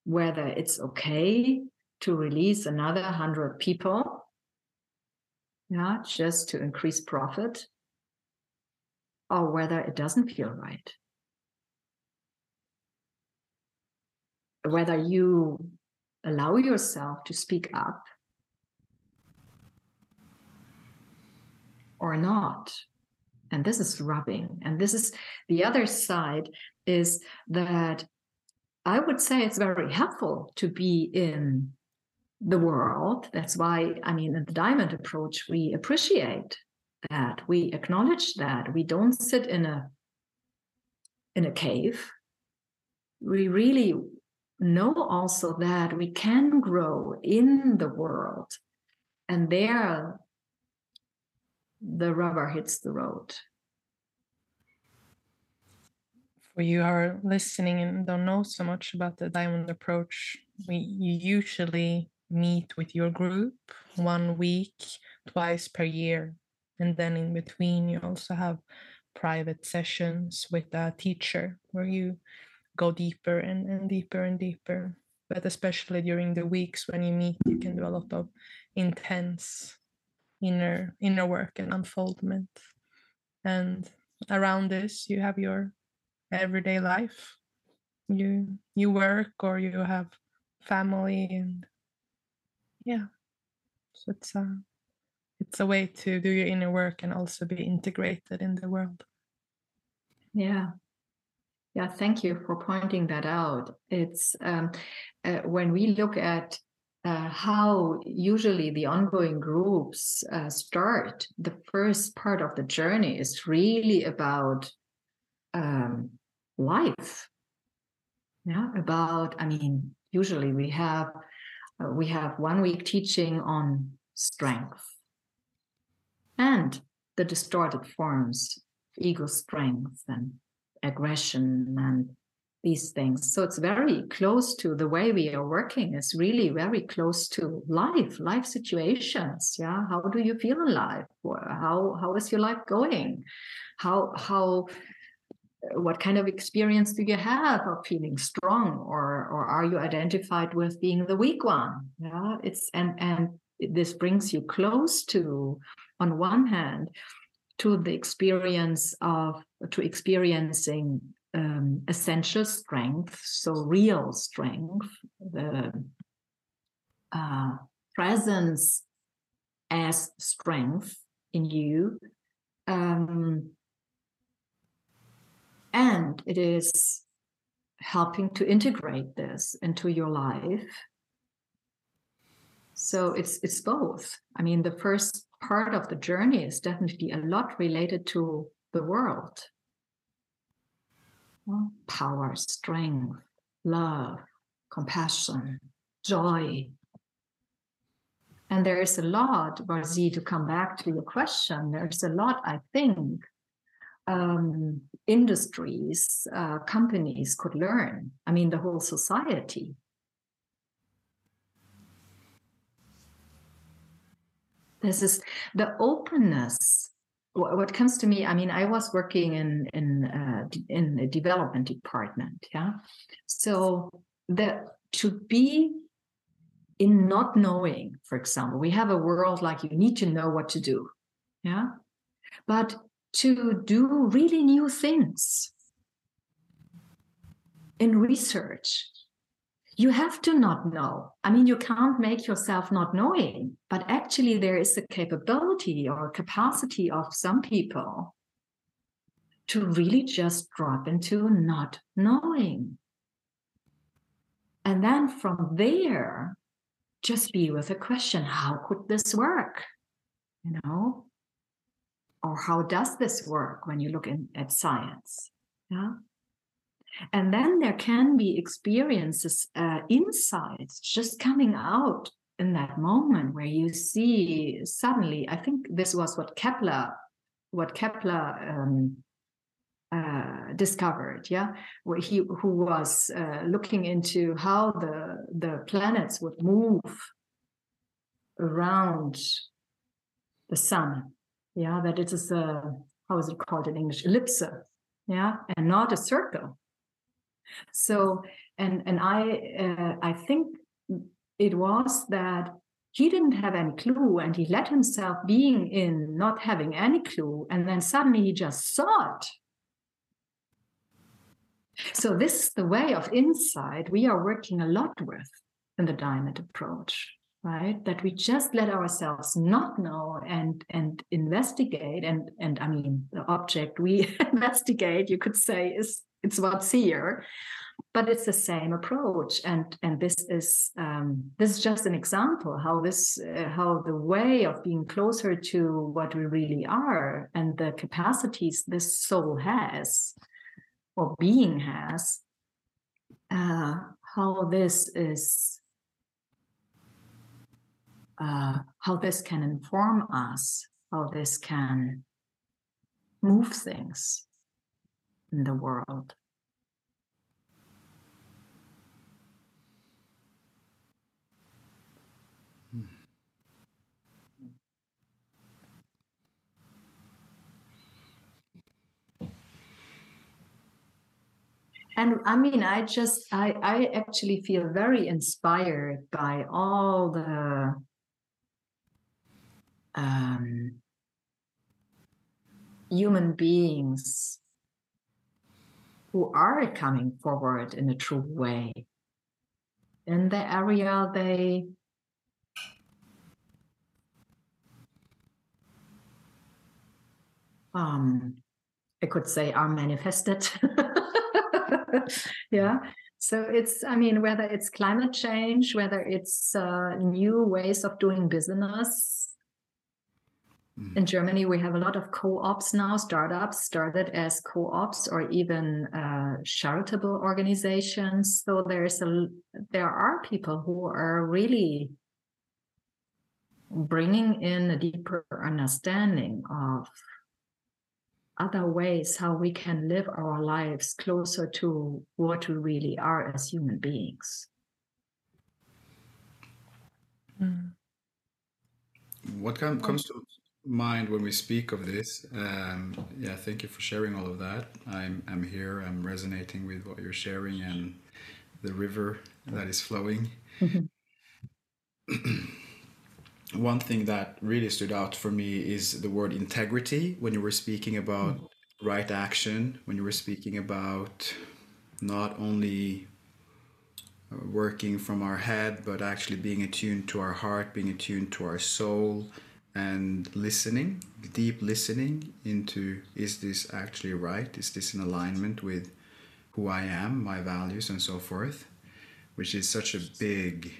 whether it's okay to release another 100 people yeah just to increase profit or whether it doesn't feel right. Whether you allow yourself to speak up or not. And this is rubbing. And this is the other side is that i would say it's very helpful to be in the world. That's why i mean in the diamond approach we appreciate that. We acknowledge that. We don't sit in a in a cave. We really know also that we can grow in the world and there the rubber hits the road. For you are listening and don't know so much about the diamond approach, we usually meet with your group one week, twice per year. And then in between, you also have private sessions with a teacher where you go deeper and, and deeper and deeper. But especially during the weeks when you meet, you can do a lot of intense inner inner work and unfoldment and around this you have your everyday life. You you work or you have family and yeah. So it's a it's a way to do your inner work and also be integrated in the world. Yeah. Yeah thank you for pointing that out. It's um, uh, when we look at uh, how usually the ongoing groups uh, start. The first part of the journey is really about um, life. Yeah, about I mean, usually we have uh, we have one week teaching on strength and the distorted forms of ego strength and aggression and these things. So it's very close to the way we are working. It's really very close to life, life situations. Yeah, how do you feel in life How how is your life going? How how what kind of experience do you have of feeling strong or or are you identified with being the weak one yeah it's and and this brings you close to on one hand to the experience of to experiencing um, essential strength, so real strength, the uh, presence as strength in you. Um, and it is helping to integrate this into your life. So it's it's both. I mean, the first part of the journey is definitely a lot related to the world power, strength, love, compassion, joy. And there is a lot, Wazee, to come back to your question, there's a lot, I think, um, industries, uh, companies could learn. I mean, the whole society. This is the openness what comes to me i mean i was working in in uh, in a development department yeah so the to be in not knowing for example we have a world like you need to know what to do yeah but to do really new things in research you have to not know. I mean, you can't make yourself not knowing, but actually, there is a capability or capacity of some people to really just drop into not knowing. And then from there, just be with a question how could this work? You know? Or how does this work when you look in, at science? Yeah. And then there can be experiences, uh, insights just coming out in that moment where you see suddenly, I think this was what Kepler, what Kepler um, uh, discovered, yeah, where he who was uh, looking into how the the planets would move around the sun, yeah, that it is a how is it called in English? Ellipse, yeah, and not a circle. So, and and I uh, I think it was that he didn't have any clue and he let himself being in not having any clue and then suddenly he just saw it. So this is the way of insight we are working a lot with in the diamond approach right that we just let ourselves not know and and investigate and and i mean the object we investigate you could say is it's what's here but it's the same approach and and this is um, this is just an example how this uh, how the way of being closer to what we really are and the capacities this soul has or being has uh, how this is uh, how this can inform us how this can move things in the world. and i mean i just i i actually feel very inspired by all the um, human beings who are coming forward in a true way in the area they um i could say are manifested yeah so it's i mean whether it's climate change whether it's uh, new ways of doing business. In Germany, we have a lot of co-ops now, startups started as co-ops or even uh, charitable organizations. So there's a there are people who are really bringing in a deeper understanding of other ways how we can live our lives closer to what we really are as human beings. Mm. What comes to mind when we speak of this? Um, yeah, thank you for sharing all of that. I'm I'm here. I'm resonating with what you're sharing and the river that is flowing. Mm-hmm. One thing that really stood out for me is the word integrity when you were speaking about mm-hmm. right action, when you were speaking about not only uh, working from our head, but actually being attuned to our heart, being attuned to our soul, and listening, deep listening into is this actually right? Is this in alignment with who I am, my values, and so forth? Which is such a big,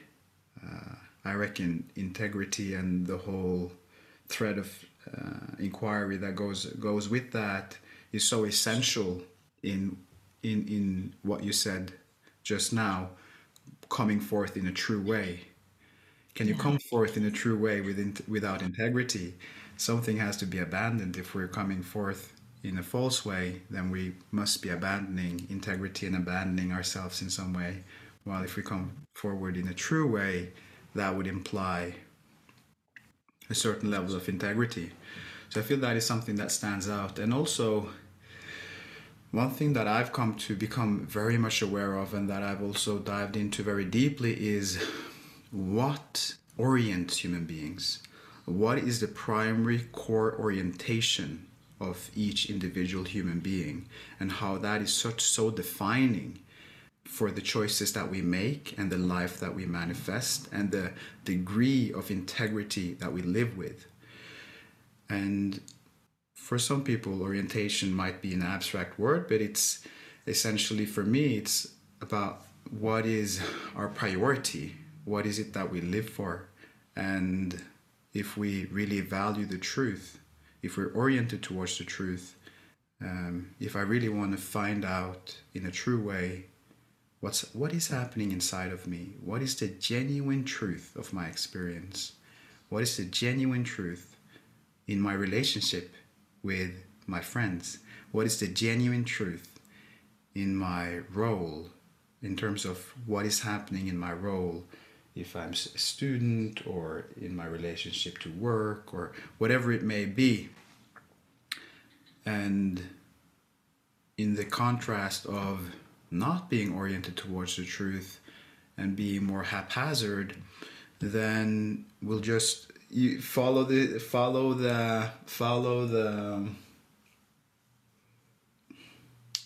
uh, I reckon, integrity and the whole thread of uh, inquiry that goes goes with that is so essential in in in what you said just now coming forth in a true way. Can you come forth in a true way with without integrity? Something has to be abandoned. If we're coming forth in a false way, then we must be abandoning integrity and abandoning ourselves in some way. While if we come forward in a true way, that would imply a certain level of integrity. So I feel that is something that stands out. And also, one thing that I've come to become very much aware of and that I've also dived into very deeply is what orients human beings? What is the primary core orientation of each individual human being and how that is such so defining for the choices that we make and the life that we manifest and the degree of integrity that we live with. And for some people, orientation might be an abstract word, but it's essentially for me, it's about what is our priority, what is it that we live for, and if we really value the truth, if we're oriented towards the truth, um, if I really want to find out in a true way what's what is happening inside of me, what is the genuine truth of my experience, what is the genuine truth in my relationship with my friends? What is the genuine truth in my role in terms of what is happening in my role if I'm a student or in my relationship to work or whatever it may be? And in the contrast of not being oriented towards the truth and being more haphazard, then we'll just you follow the follow the follow the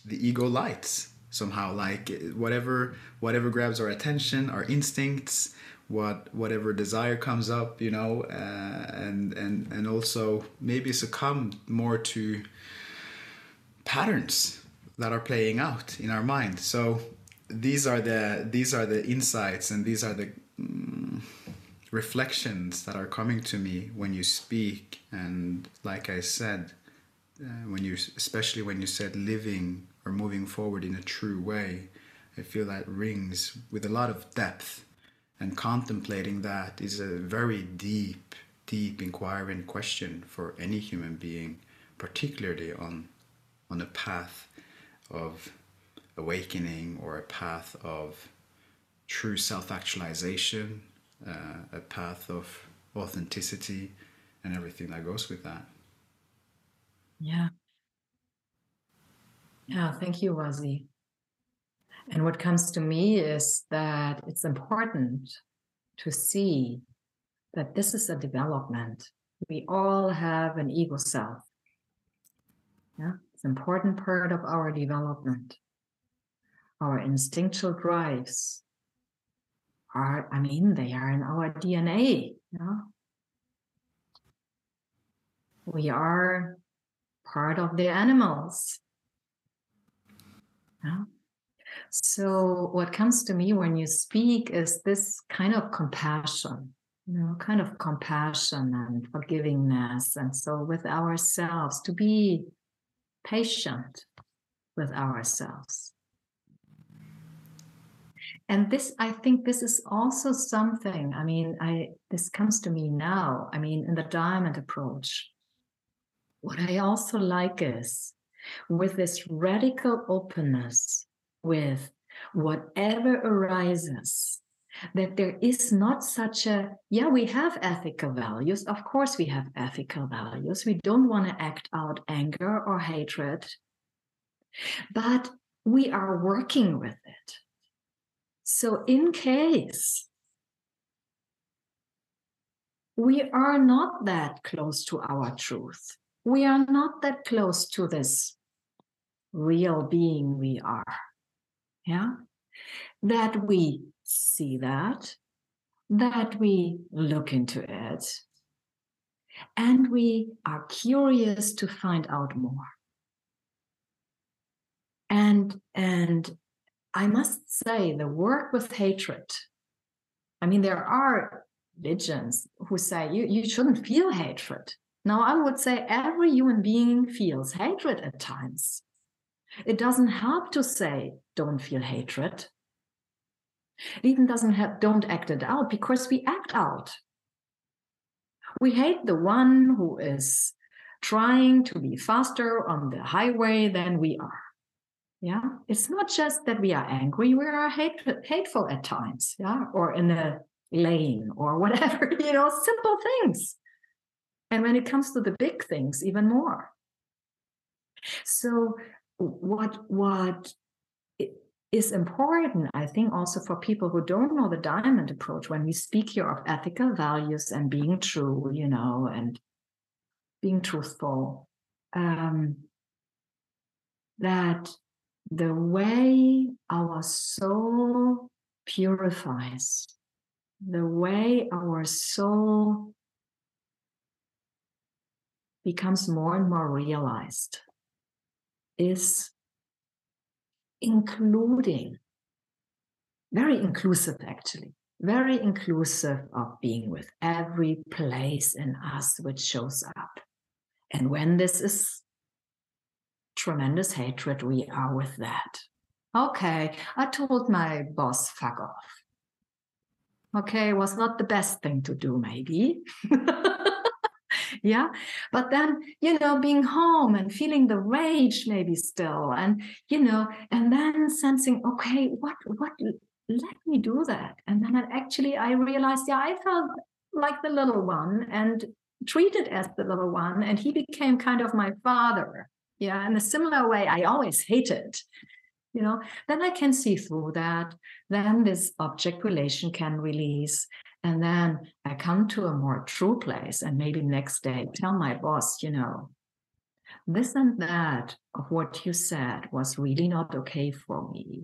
the ego lights somehow like whatever whatever grabs our attention our instincts what whatever desire comes up you know uh, and and and also maybe succumb more to patterns that are playing out in our mind. So these are the these are the insights and these are the mm, reflections that are coming to me when you speak. And like i said uh, when you especially when you said living or moving forward in a true way i feel that rings with a lot of depth and contemplating that is a very deep deep inquiring question for any human being particularly on on a path of awakening or a path of true self-actualization uh, a path of authenticity and everything that goes with that. Yeah. Yeah, thank you, Wazee. And what comes to me is that it's important to see that this is a development. We all have an ego self. Yeah, it's an important part of our development. Our instinctual drives, are, I mean, they are in our DNA. Yeah? We are part of the animals. Yeah? So, what comes to me when you speak is this kind of compassion, you know, kind of compassion and forgivingness. And so, with ourselves, to be patient with ourselves and this i think this is also something i mean i this comes to me now i mean in the diamond approach what I also like is with this radical openness with whatever arises, that there is not such a, yeah, we have ethical values. Of course, we have ethical values. We don't want to act out anger or hatred, but we are working with it. So, in case we are not that close to our truth, we are not that close to this real being we are. Yeah. That we see that, that we look into it, and we are curious to find out more. And and I must say the work with hatred. I mean, there are religions who say you, you shouldn't feel hatred. Now, I would say every human being feels hatred at times. It doesn't help to say, don't feel hatred. It even doesn't have, don't act it out because we act out. We hate the one who is trying to be faster on the highway than we are. Yeah, it's not just that we are angry, we are hate, hateful at times, yeah, or in a lane or whatever, you know, simple things. And when it comes to the big things, even more. So what what is important, I think, also for people who don't know the diamond approach, when we speak here of ethical values and being true, you know, and being truthful, um, that the way our soul purifies, the way our soul becomes more and more realized is including, very inclusive actually, very inclusive of being with every place in us which shows up. And when this is tremendous hatred, we are with that. Okay, I told my boss, fuck off. Okay, was not the best thing to do, maybe. yeah? But then you know being home and feeling the rage maybe still and you know and then sensing okay what what let me do that. And then actually i realized yeah i felt like the little one and treated as the little one and he became kind of my father. Yeah? In a similar way i always hated you know? Then i can see through that. Then this object relation can release and then I come to a more true place, and maybe next day tell my boss, you know, this and that of what you said was really not okay for me.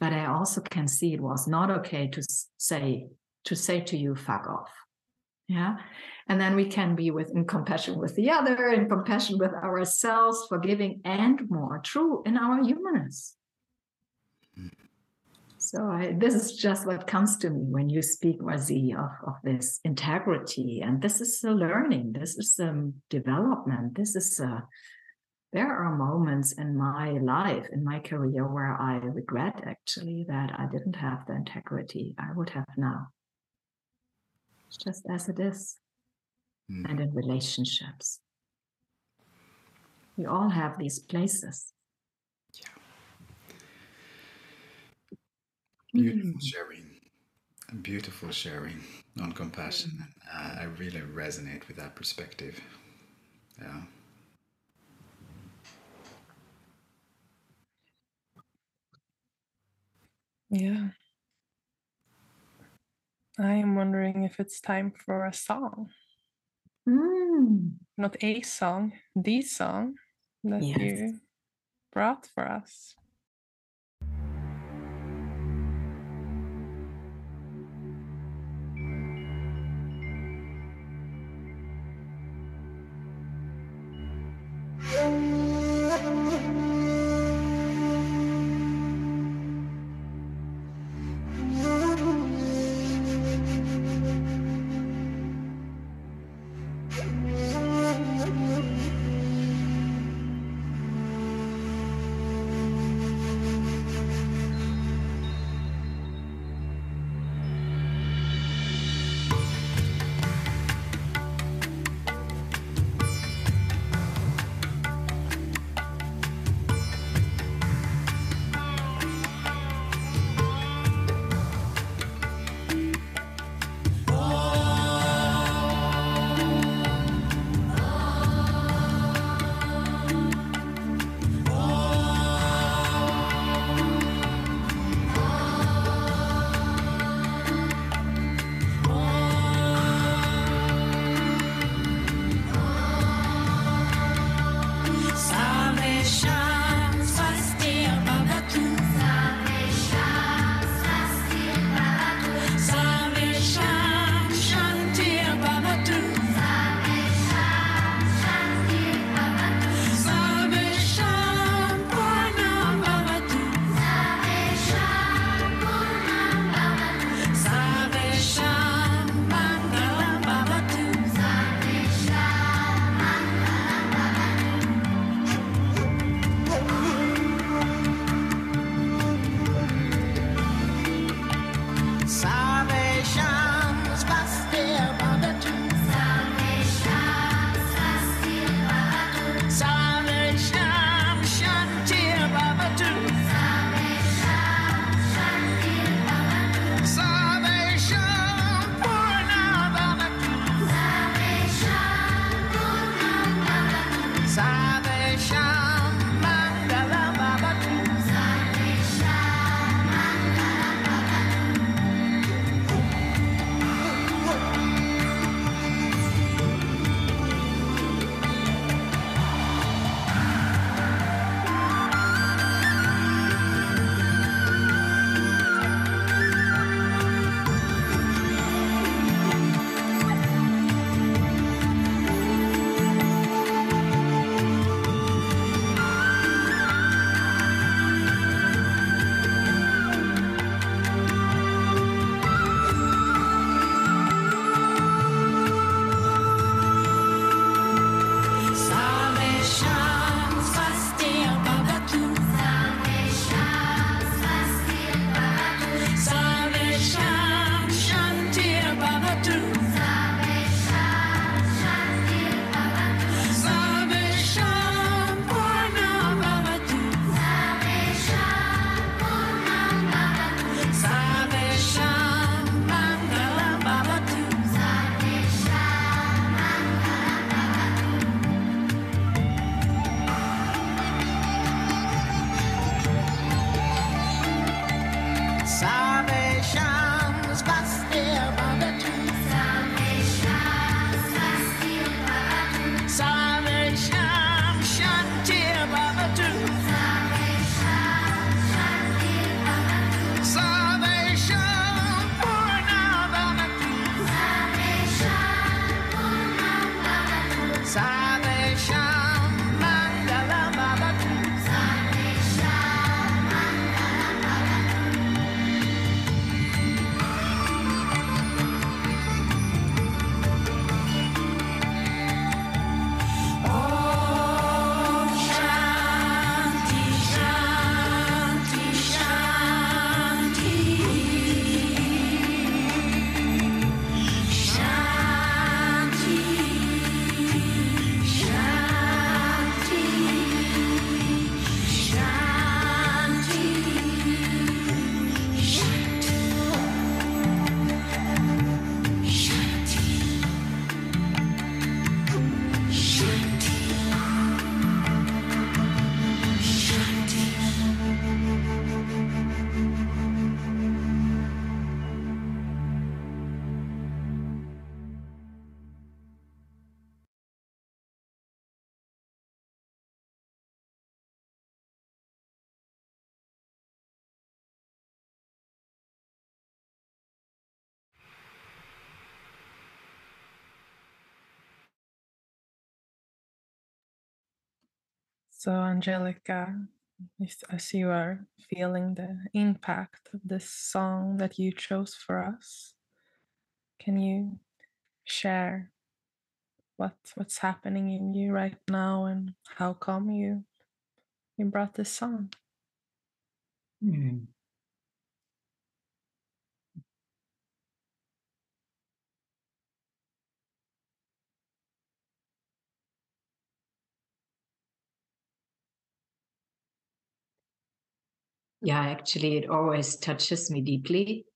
But I also can see it was not okay to say to say to you, fuck off. Yeah. And then we can be with in compassion with the other, in compassion with ourselves, forgiving and more true in our humanness. So I, this is just what comes to me when you speak, Wazee, of, of this integrity. And this is a learning, this is a development, this is a, there are moments in my life, in my career, where I regret actually that I didn't have the integrity I would have now. It's just as it is. Mm. And in relationships. We all have these places. Beautiful mm. sharing. Beautiful sharing on compassion. Uh, I really resonate with that perspective. Yeah. Yeah. I am wondering if it's time for a song. Mm. Not a song, the song that yes. you brought for us. So, Angelika, as you are feeling the impact of this song that you chose for us, can you share what what's happening in you right now and how come you you brought this song? Mm. Yeah, actually, it always touches me deeply.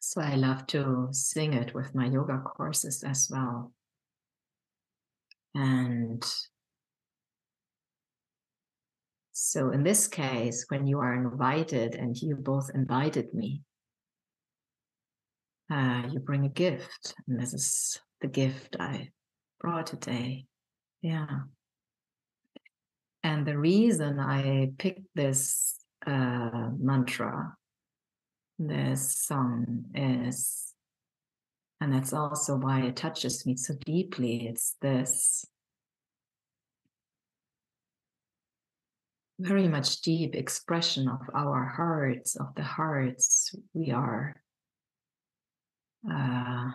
So I love to sing it with my yoga courses as well. And so in this case, when you are invited and you both invited me, uh, you bring a gift. And this is the gift I brought today. Yeah. And the reason I picked this uh, mantra, this song is, and that's also why it touches me so deeply. It's this very much deep expression of our hearts, of the hearts we are. Uh,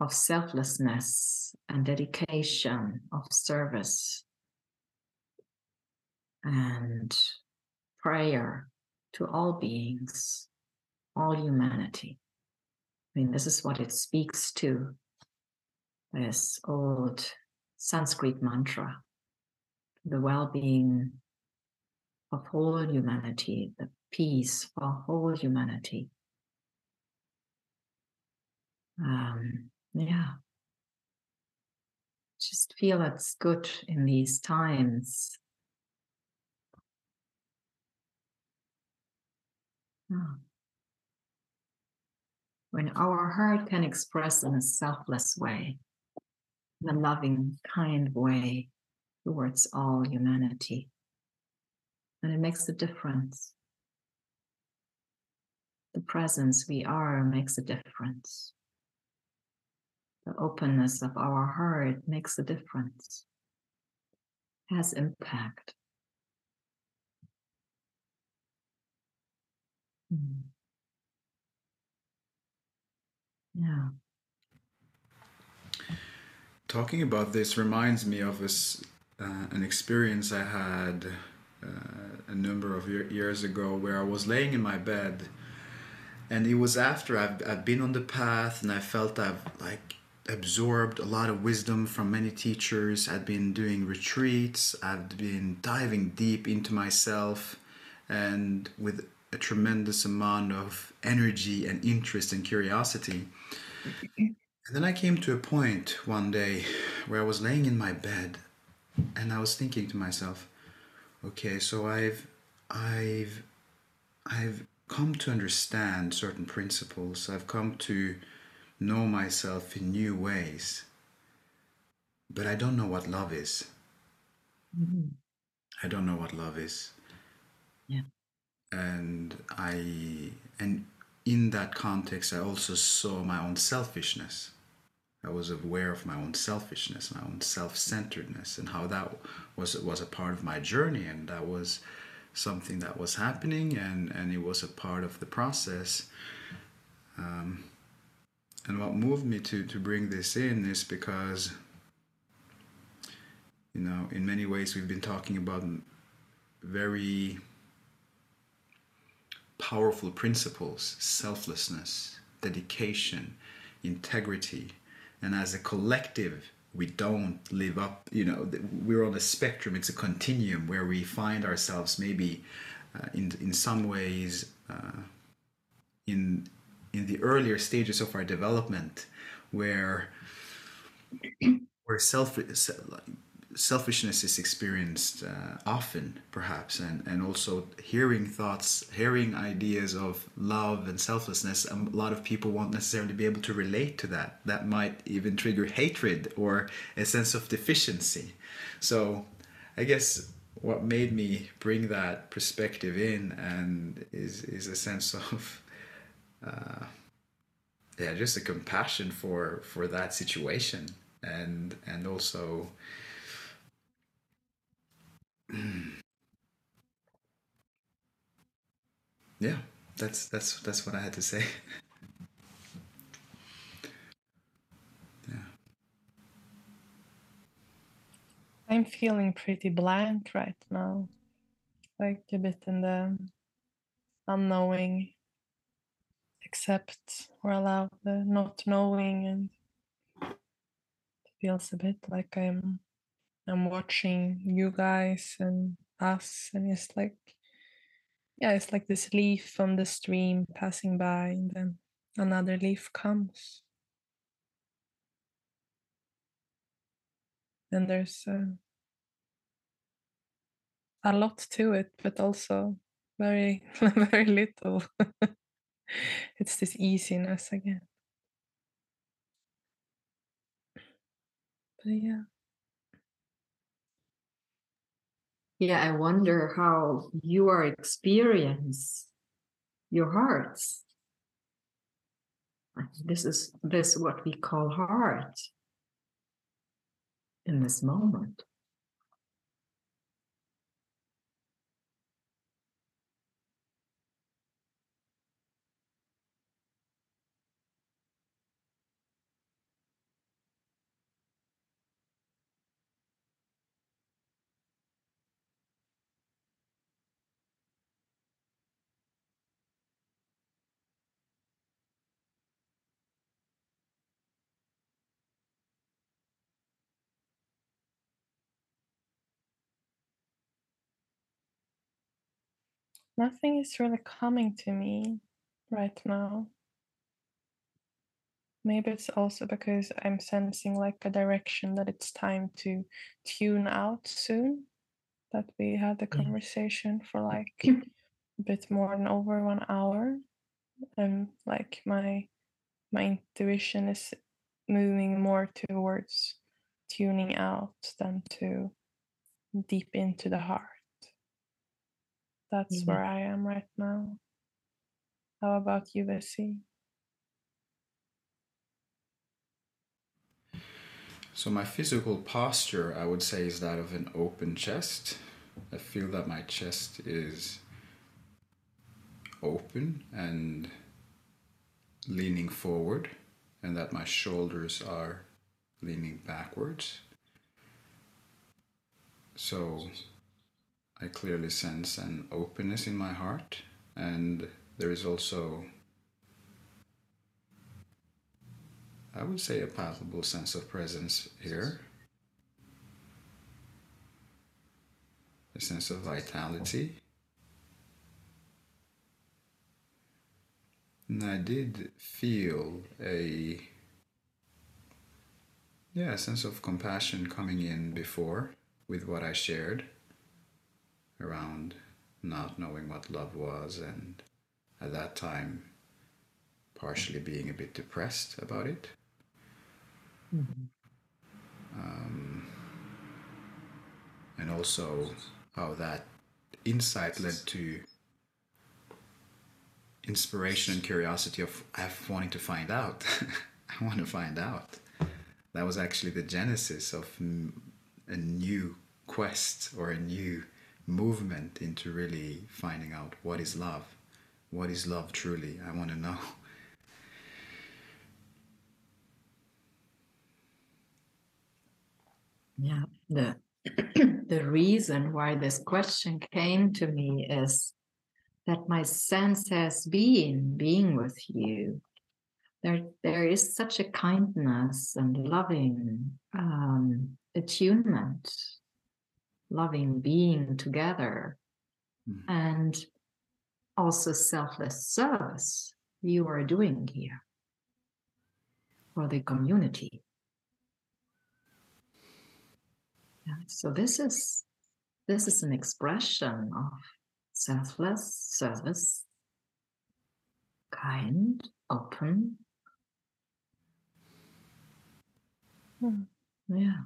of selflessness and dedication, of service and prayer to all beings, all humanity. I mean, this is what it speaks to this old Sanskrit mantra the well being of whole humanity, the peace for whole humanity. Um, yeah. Just feel it's good in these times. Yeah. When our heart can express in a selfless way, in a loving, kind way towards all humanity, and it makes a difference. The presence we are makes a difference the openness of our heart makes a difference, has impact. Hmm. Yeah. Talking about this reminds me of this, uh, an experience I had uh, a number of years ago where I was laying in my bed and it was after I've, I've been on the path and I felt I've like absorbed a lot of wisdom from many teachers. I'd been doing retreats, I'd been diving deep into myself, and with a tremendous amount of energy and interest and curiosity. And then I came to a point one day where I was laying in my bed and I was thinking to myself, okay, so I've I've I've come to understand certain principles. I've come to know myself in new ways. But I don't know what love is. Mm-hmm. I don't know what love is. Yeah. And I and in that context I also saw my own selfishness. I was aware of my own selfishness, my own self-centeredness, and how that was was a part of my journey, and that was something that was happening, and and it was a part of the process. Um, and what moved me to to bring this in is because you know in many ways we've been talking about very powerful principles selflessness dedication integrity. And as a collective we don't live up you know we're on a spectrum. It's a continuum where we find ourselves maybe uh, in in some ways uh, in in the earlier stages of our development where where self selfishness is experienced uh, often perhaps and and also hearing thoughts hearing ideas of love and selflessness a lot of people won't necessarily be able to relate to that. That might even trigger hatred or a sense of deficiency. So i guess what made me bring that perspective in and is is a sense of uh, yeah, just a compassion for for that situation, and and also yeah, that's that's that's what I had to say. yeah. I'm feeling pretty blank right now. Like a bit in the unknowing accept or allow uh, the not knowing and it feels a bit like I'm I'm watching you guys and us, and it's like yeah, it's like this leaf from the stream passing by, and then another leaf comes. And there's a, a lot to it, but also very, very little. it's this easiness again. But yeah. Yeah, I wonder how you are experience your hearts. This is this what we call heart in this moment. Nothing is really coming to me right now. Maybe it's also because I'm sensing like a direction that it's time to tune out soon. That we had the mm-hmm. conversation for like a bit more than over one hour. And like my my intuition is moving more towards tuning out than to deep into the heart. That's Mhm. where I am right now. How about you, Wazee? So my physical posture, I would say, is that of an open chest. I feel that my chest is open and leaning forward, and that my shoulders are leaning backwards. So I clearly sense an openness in my heart, and there is also, I would say, a palpable sense of presence here, a sense of vitality. And I did feel a yeah, a sense of compassion coming in before with what I shared around not knowing what love was and at that time partially being a bit depressed about it. Um, and also how that insight led to inspiration and curiosity of wanting to find out. I want to find out. That was actually the genesis of a new quest or a new movement into really finding out what is love. What is love truly? I want to know. Yeah, the the reason why this question came to me is that my sense has been being with you. There, there is such a kindness and loving um, attunement, loving being together, Mm. and also selfless service you are doing here for the community. Yeah, so this is this is an expression of selfless service, kind, open. Hmm. Yeah.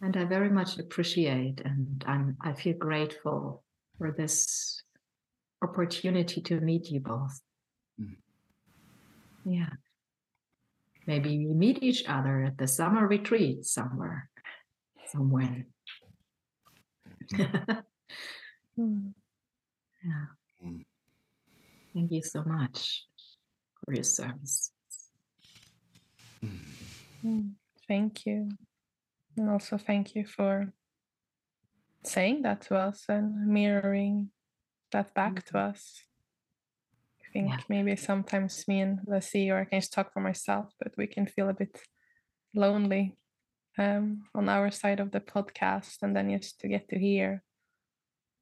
And I very much appreciate and I'm I feel grateful for this opportunity to meet you both. Mhm. Yeah. Maybe we meet each other at the summer retreat somewhere, somewhere. Mm. Yeah. Mm. Thank you so much for your service. Mm. Thank you. And also thank you for saying that to us and mirroring that back to us. I think Yeah. maybe sometimes me and Wazee, or I can just talk for myself, but we can feel a bit lonely um, on our side of the podcast, and then just to get to hear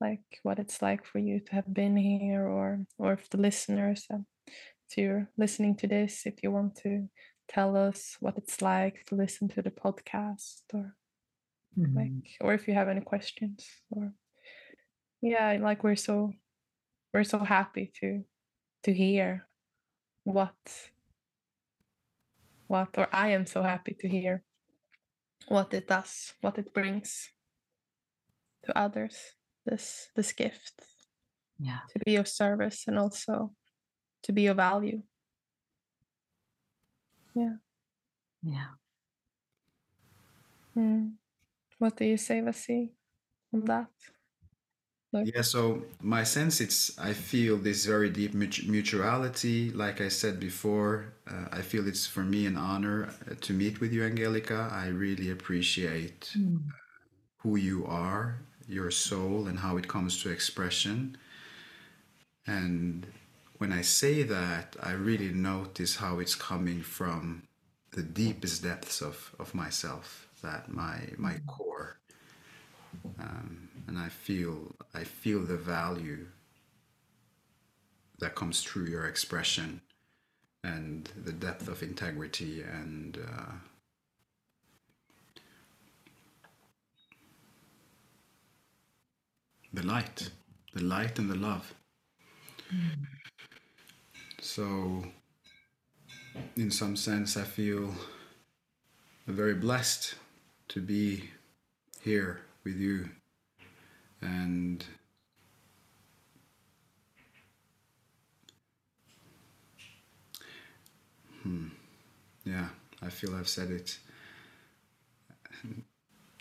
like what it's like for you to have been here, or or if the listeners, if you're listening to this, if you want to tell us what it's like to listen to the podcast, or Mhm. like or if you have any questions or yeah like we're so we're so happy to to hear what what or i am so happy to hear what it does what it brings to others this this gift Yeah. to be of service and also to be of value Yeah. Yeah. Mm. what do you say Wazee on that Yeah, so my sense it's I feel this very deep mut- mutuality. Like I said before, uh, I feel it's for me an honor uh, to meet with you, Angelika. I really appreciate Mm. who you are, your soul, and how it comes to expression. And when I say that, I really notice how it's coming from the deepest depths of, of myself, that my my core. Um, and I feel I feel the value that comes through your expression and the depth of integrity and uh, the light, the light and the love. So, in some sense, I feel very blessed to be here with you and hmm, yeah, I feel I've said it.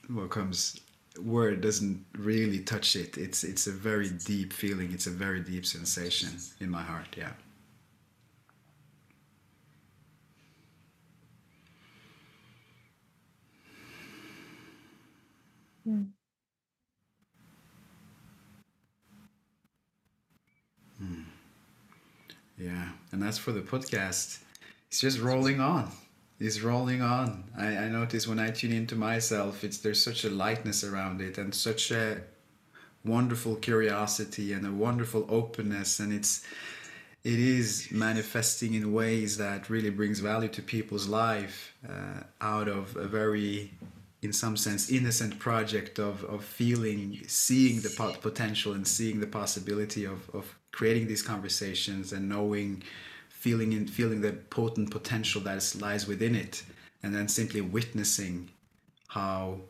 What comes word doesn't really touch it. It's it's a very deep feeling. It's a very deep sensation in my heart. Yeah. Mm. Yeah, and as for the podcast, it's just rolling on. It's rolling on. I, I notice when I tune into myself, it's there's such a lightness around it and such a wonderful curiosity and a wonderful openness, and it's it is manifesting in ways that really brings value to people's life uh, out of a very in some sense innocent project of, of feeling seeing the pot- potential and seeing the possibility of, of creating these conversations and knowing feeling in feeling the potent potential that is, lies within it and then simply witnessing how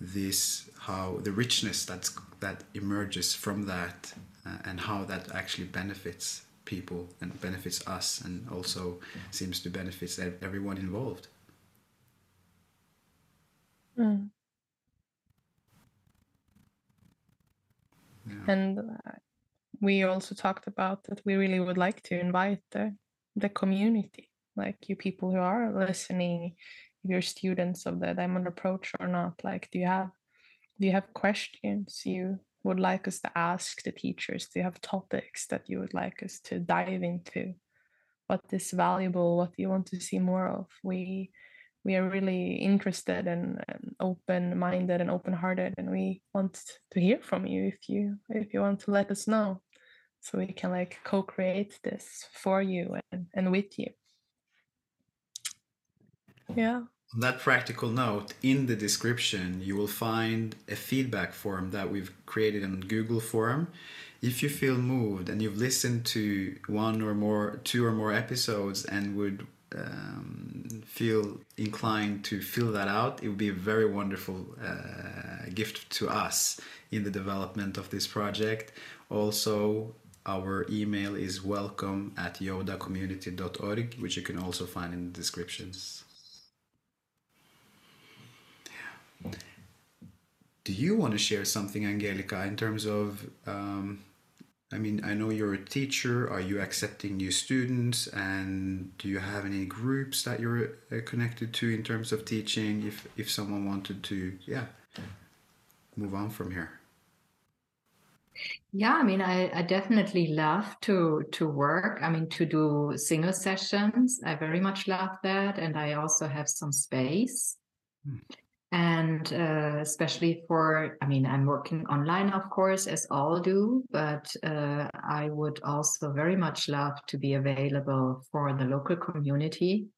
this how the richness that's that emerges from that uh, and how that actually benefits people and benefits us and also seems to benefit everyone involved Mm. yeah. And uh, we also talked about that we really would like to invite the, the community, like you people who are listening, if you're students of the Diamond Approach or not. Like, do you have do you have questions you would like us to ask the teachers? Do you have topics that you would like us to dive into? What is valuable? What do you want to see more of? We we are really interested and, and open-minded and open-hearted and we want to hear from you if you if you want to let us know so we can like co-create this for you and, and with you yeah On that practical note, in the description, you will find a feedback form that we've created in Google Form. If you feel moved and you've listened to one or more, two or more episodes and would um, feel inclined to fill that out, it would be a very wonderful uh, gift to us in the development of this project. Also, our email is welcome at yodacommunity.org, which you can also find in the descriptions. Do you want to share something, Angelika, in terms of? Um, I mean, I know you're a teacher. Are you accepting new students? And do you have any groups that you're uh, connected to in terms of teaching? If if someone wanted to, yeah, move on from here. Yeah, I mean, I, I definitely love to to work. I mean, to do single sessions. I very much love that, and I also have some space. Hmm. And uh, especially for, I mean, I'm working online, of course, as all do, but uh, I would also very much love to be available for the local community.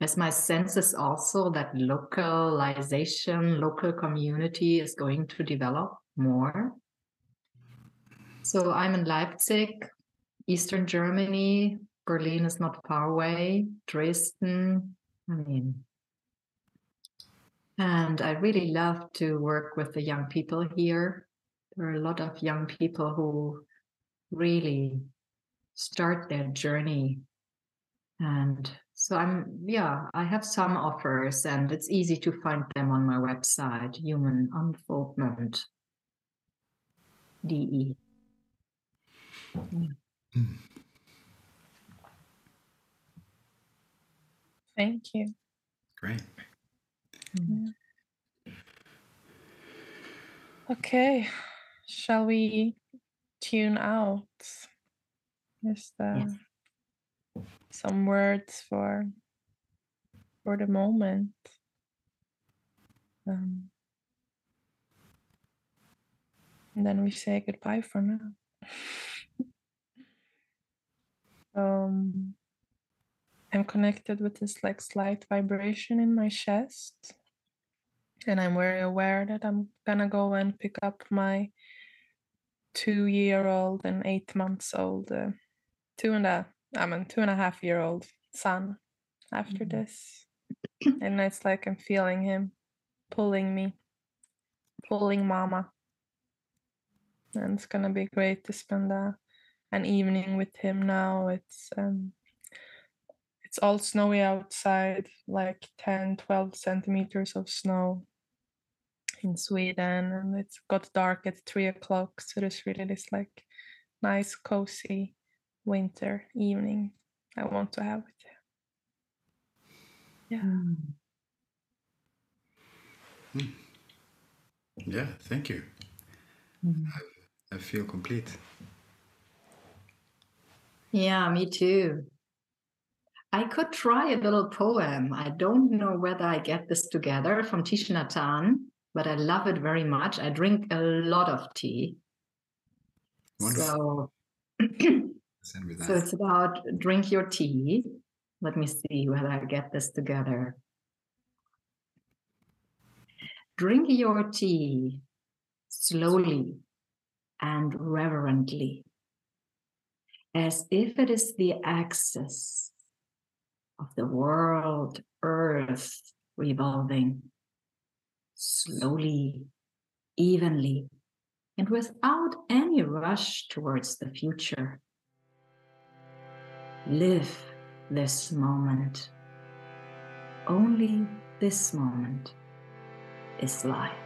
As my sense is also that localization, local community is going to develop more. So I'm in Leipzig, Eastern Germany. Berlin is not far away. Dresden. I mean, and I really love to work with the young people here. There are a lot of young people who really start their journey. And so I'm, yeah, I have some offers and it's easy to find them on my website, Human Unfoldment. DE. Mm. Thank you. Great. Mm. Okay, shall we tune out? Just uh, yes. some words for for the moment. Um, and then we say goodbye for now. um, I'm connected with this like slight vibration in my chest. And I'm very aware that I'm gonna go and pick up my two year old and eight months old, uh, two and a, I mean, two and a half year old son after mm-hmm. this. and it's like I'm feeling him pulling me, pulling mama. And it's gonna be great to spend a, an evening with him now. It's um, it's all snowy outside, like 10, 12 centimeters of snow in Sweden, and it's got dark at three o'clock. So there's really this like nice, cozy winter evening I want to have with you. Yeah. Mm. Mm. Yeah, thank you. Mm. I, I feel complete. Yeah, me too. I could try a little poem. I don't know whether I get this together from Thich Nhat Hanh, but I love it very much. I drink a lot of tea. Wonderful. So, so it's about drink your tea. Let me see whether I get this together. Drink your tea slowly and reverently, as if it is the axis of the world, earth revolving slowly, evenly, and without any rush towards the future. Live this moment. Only this moment is life.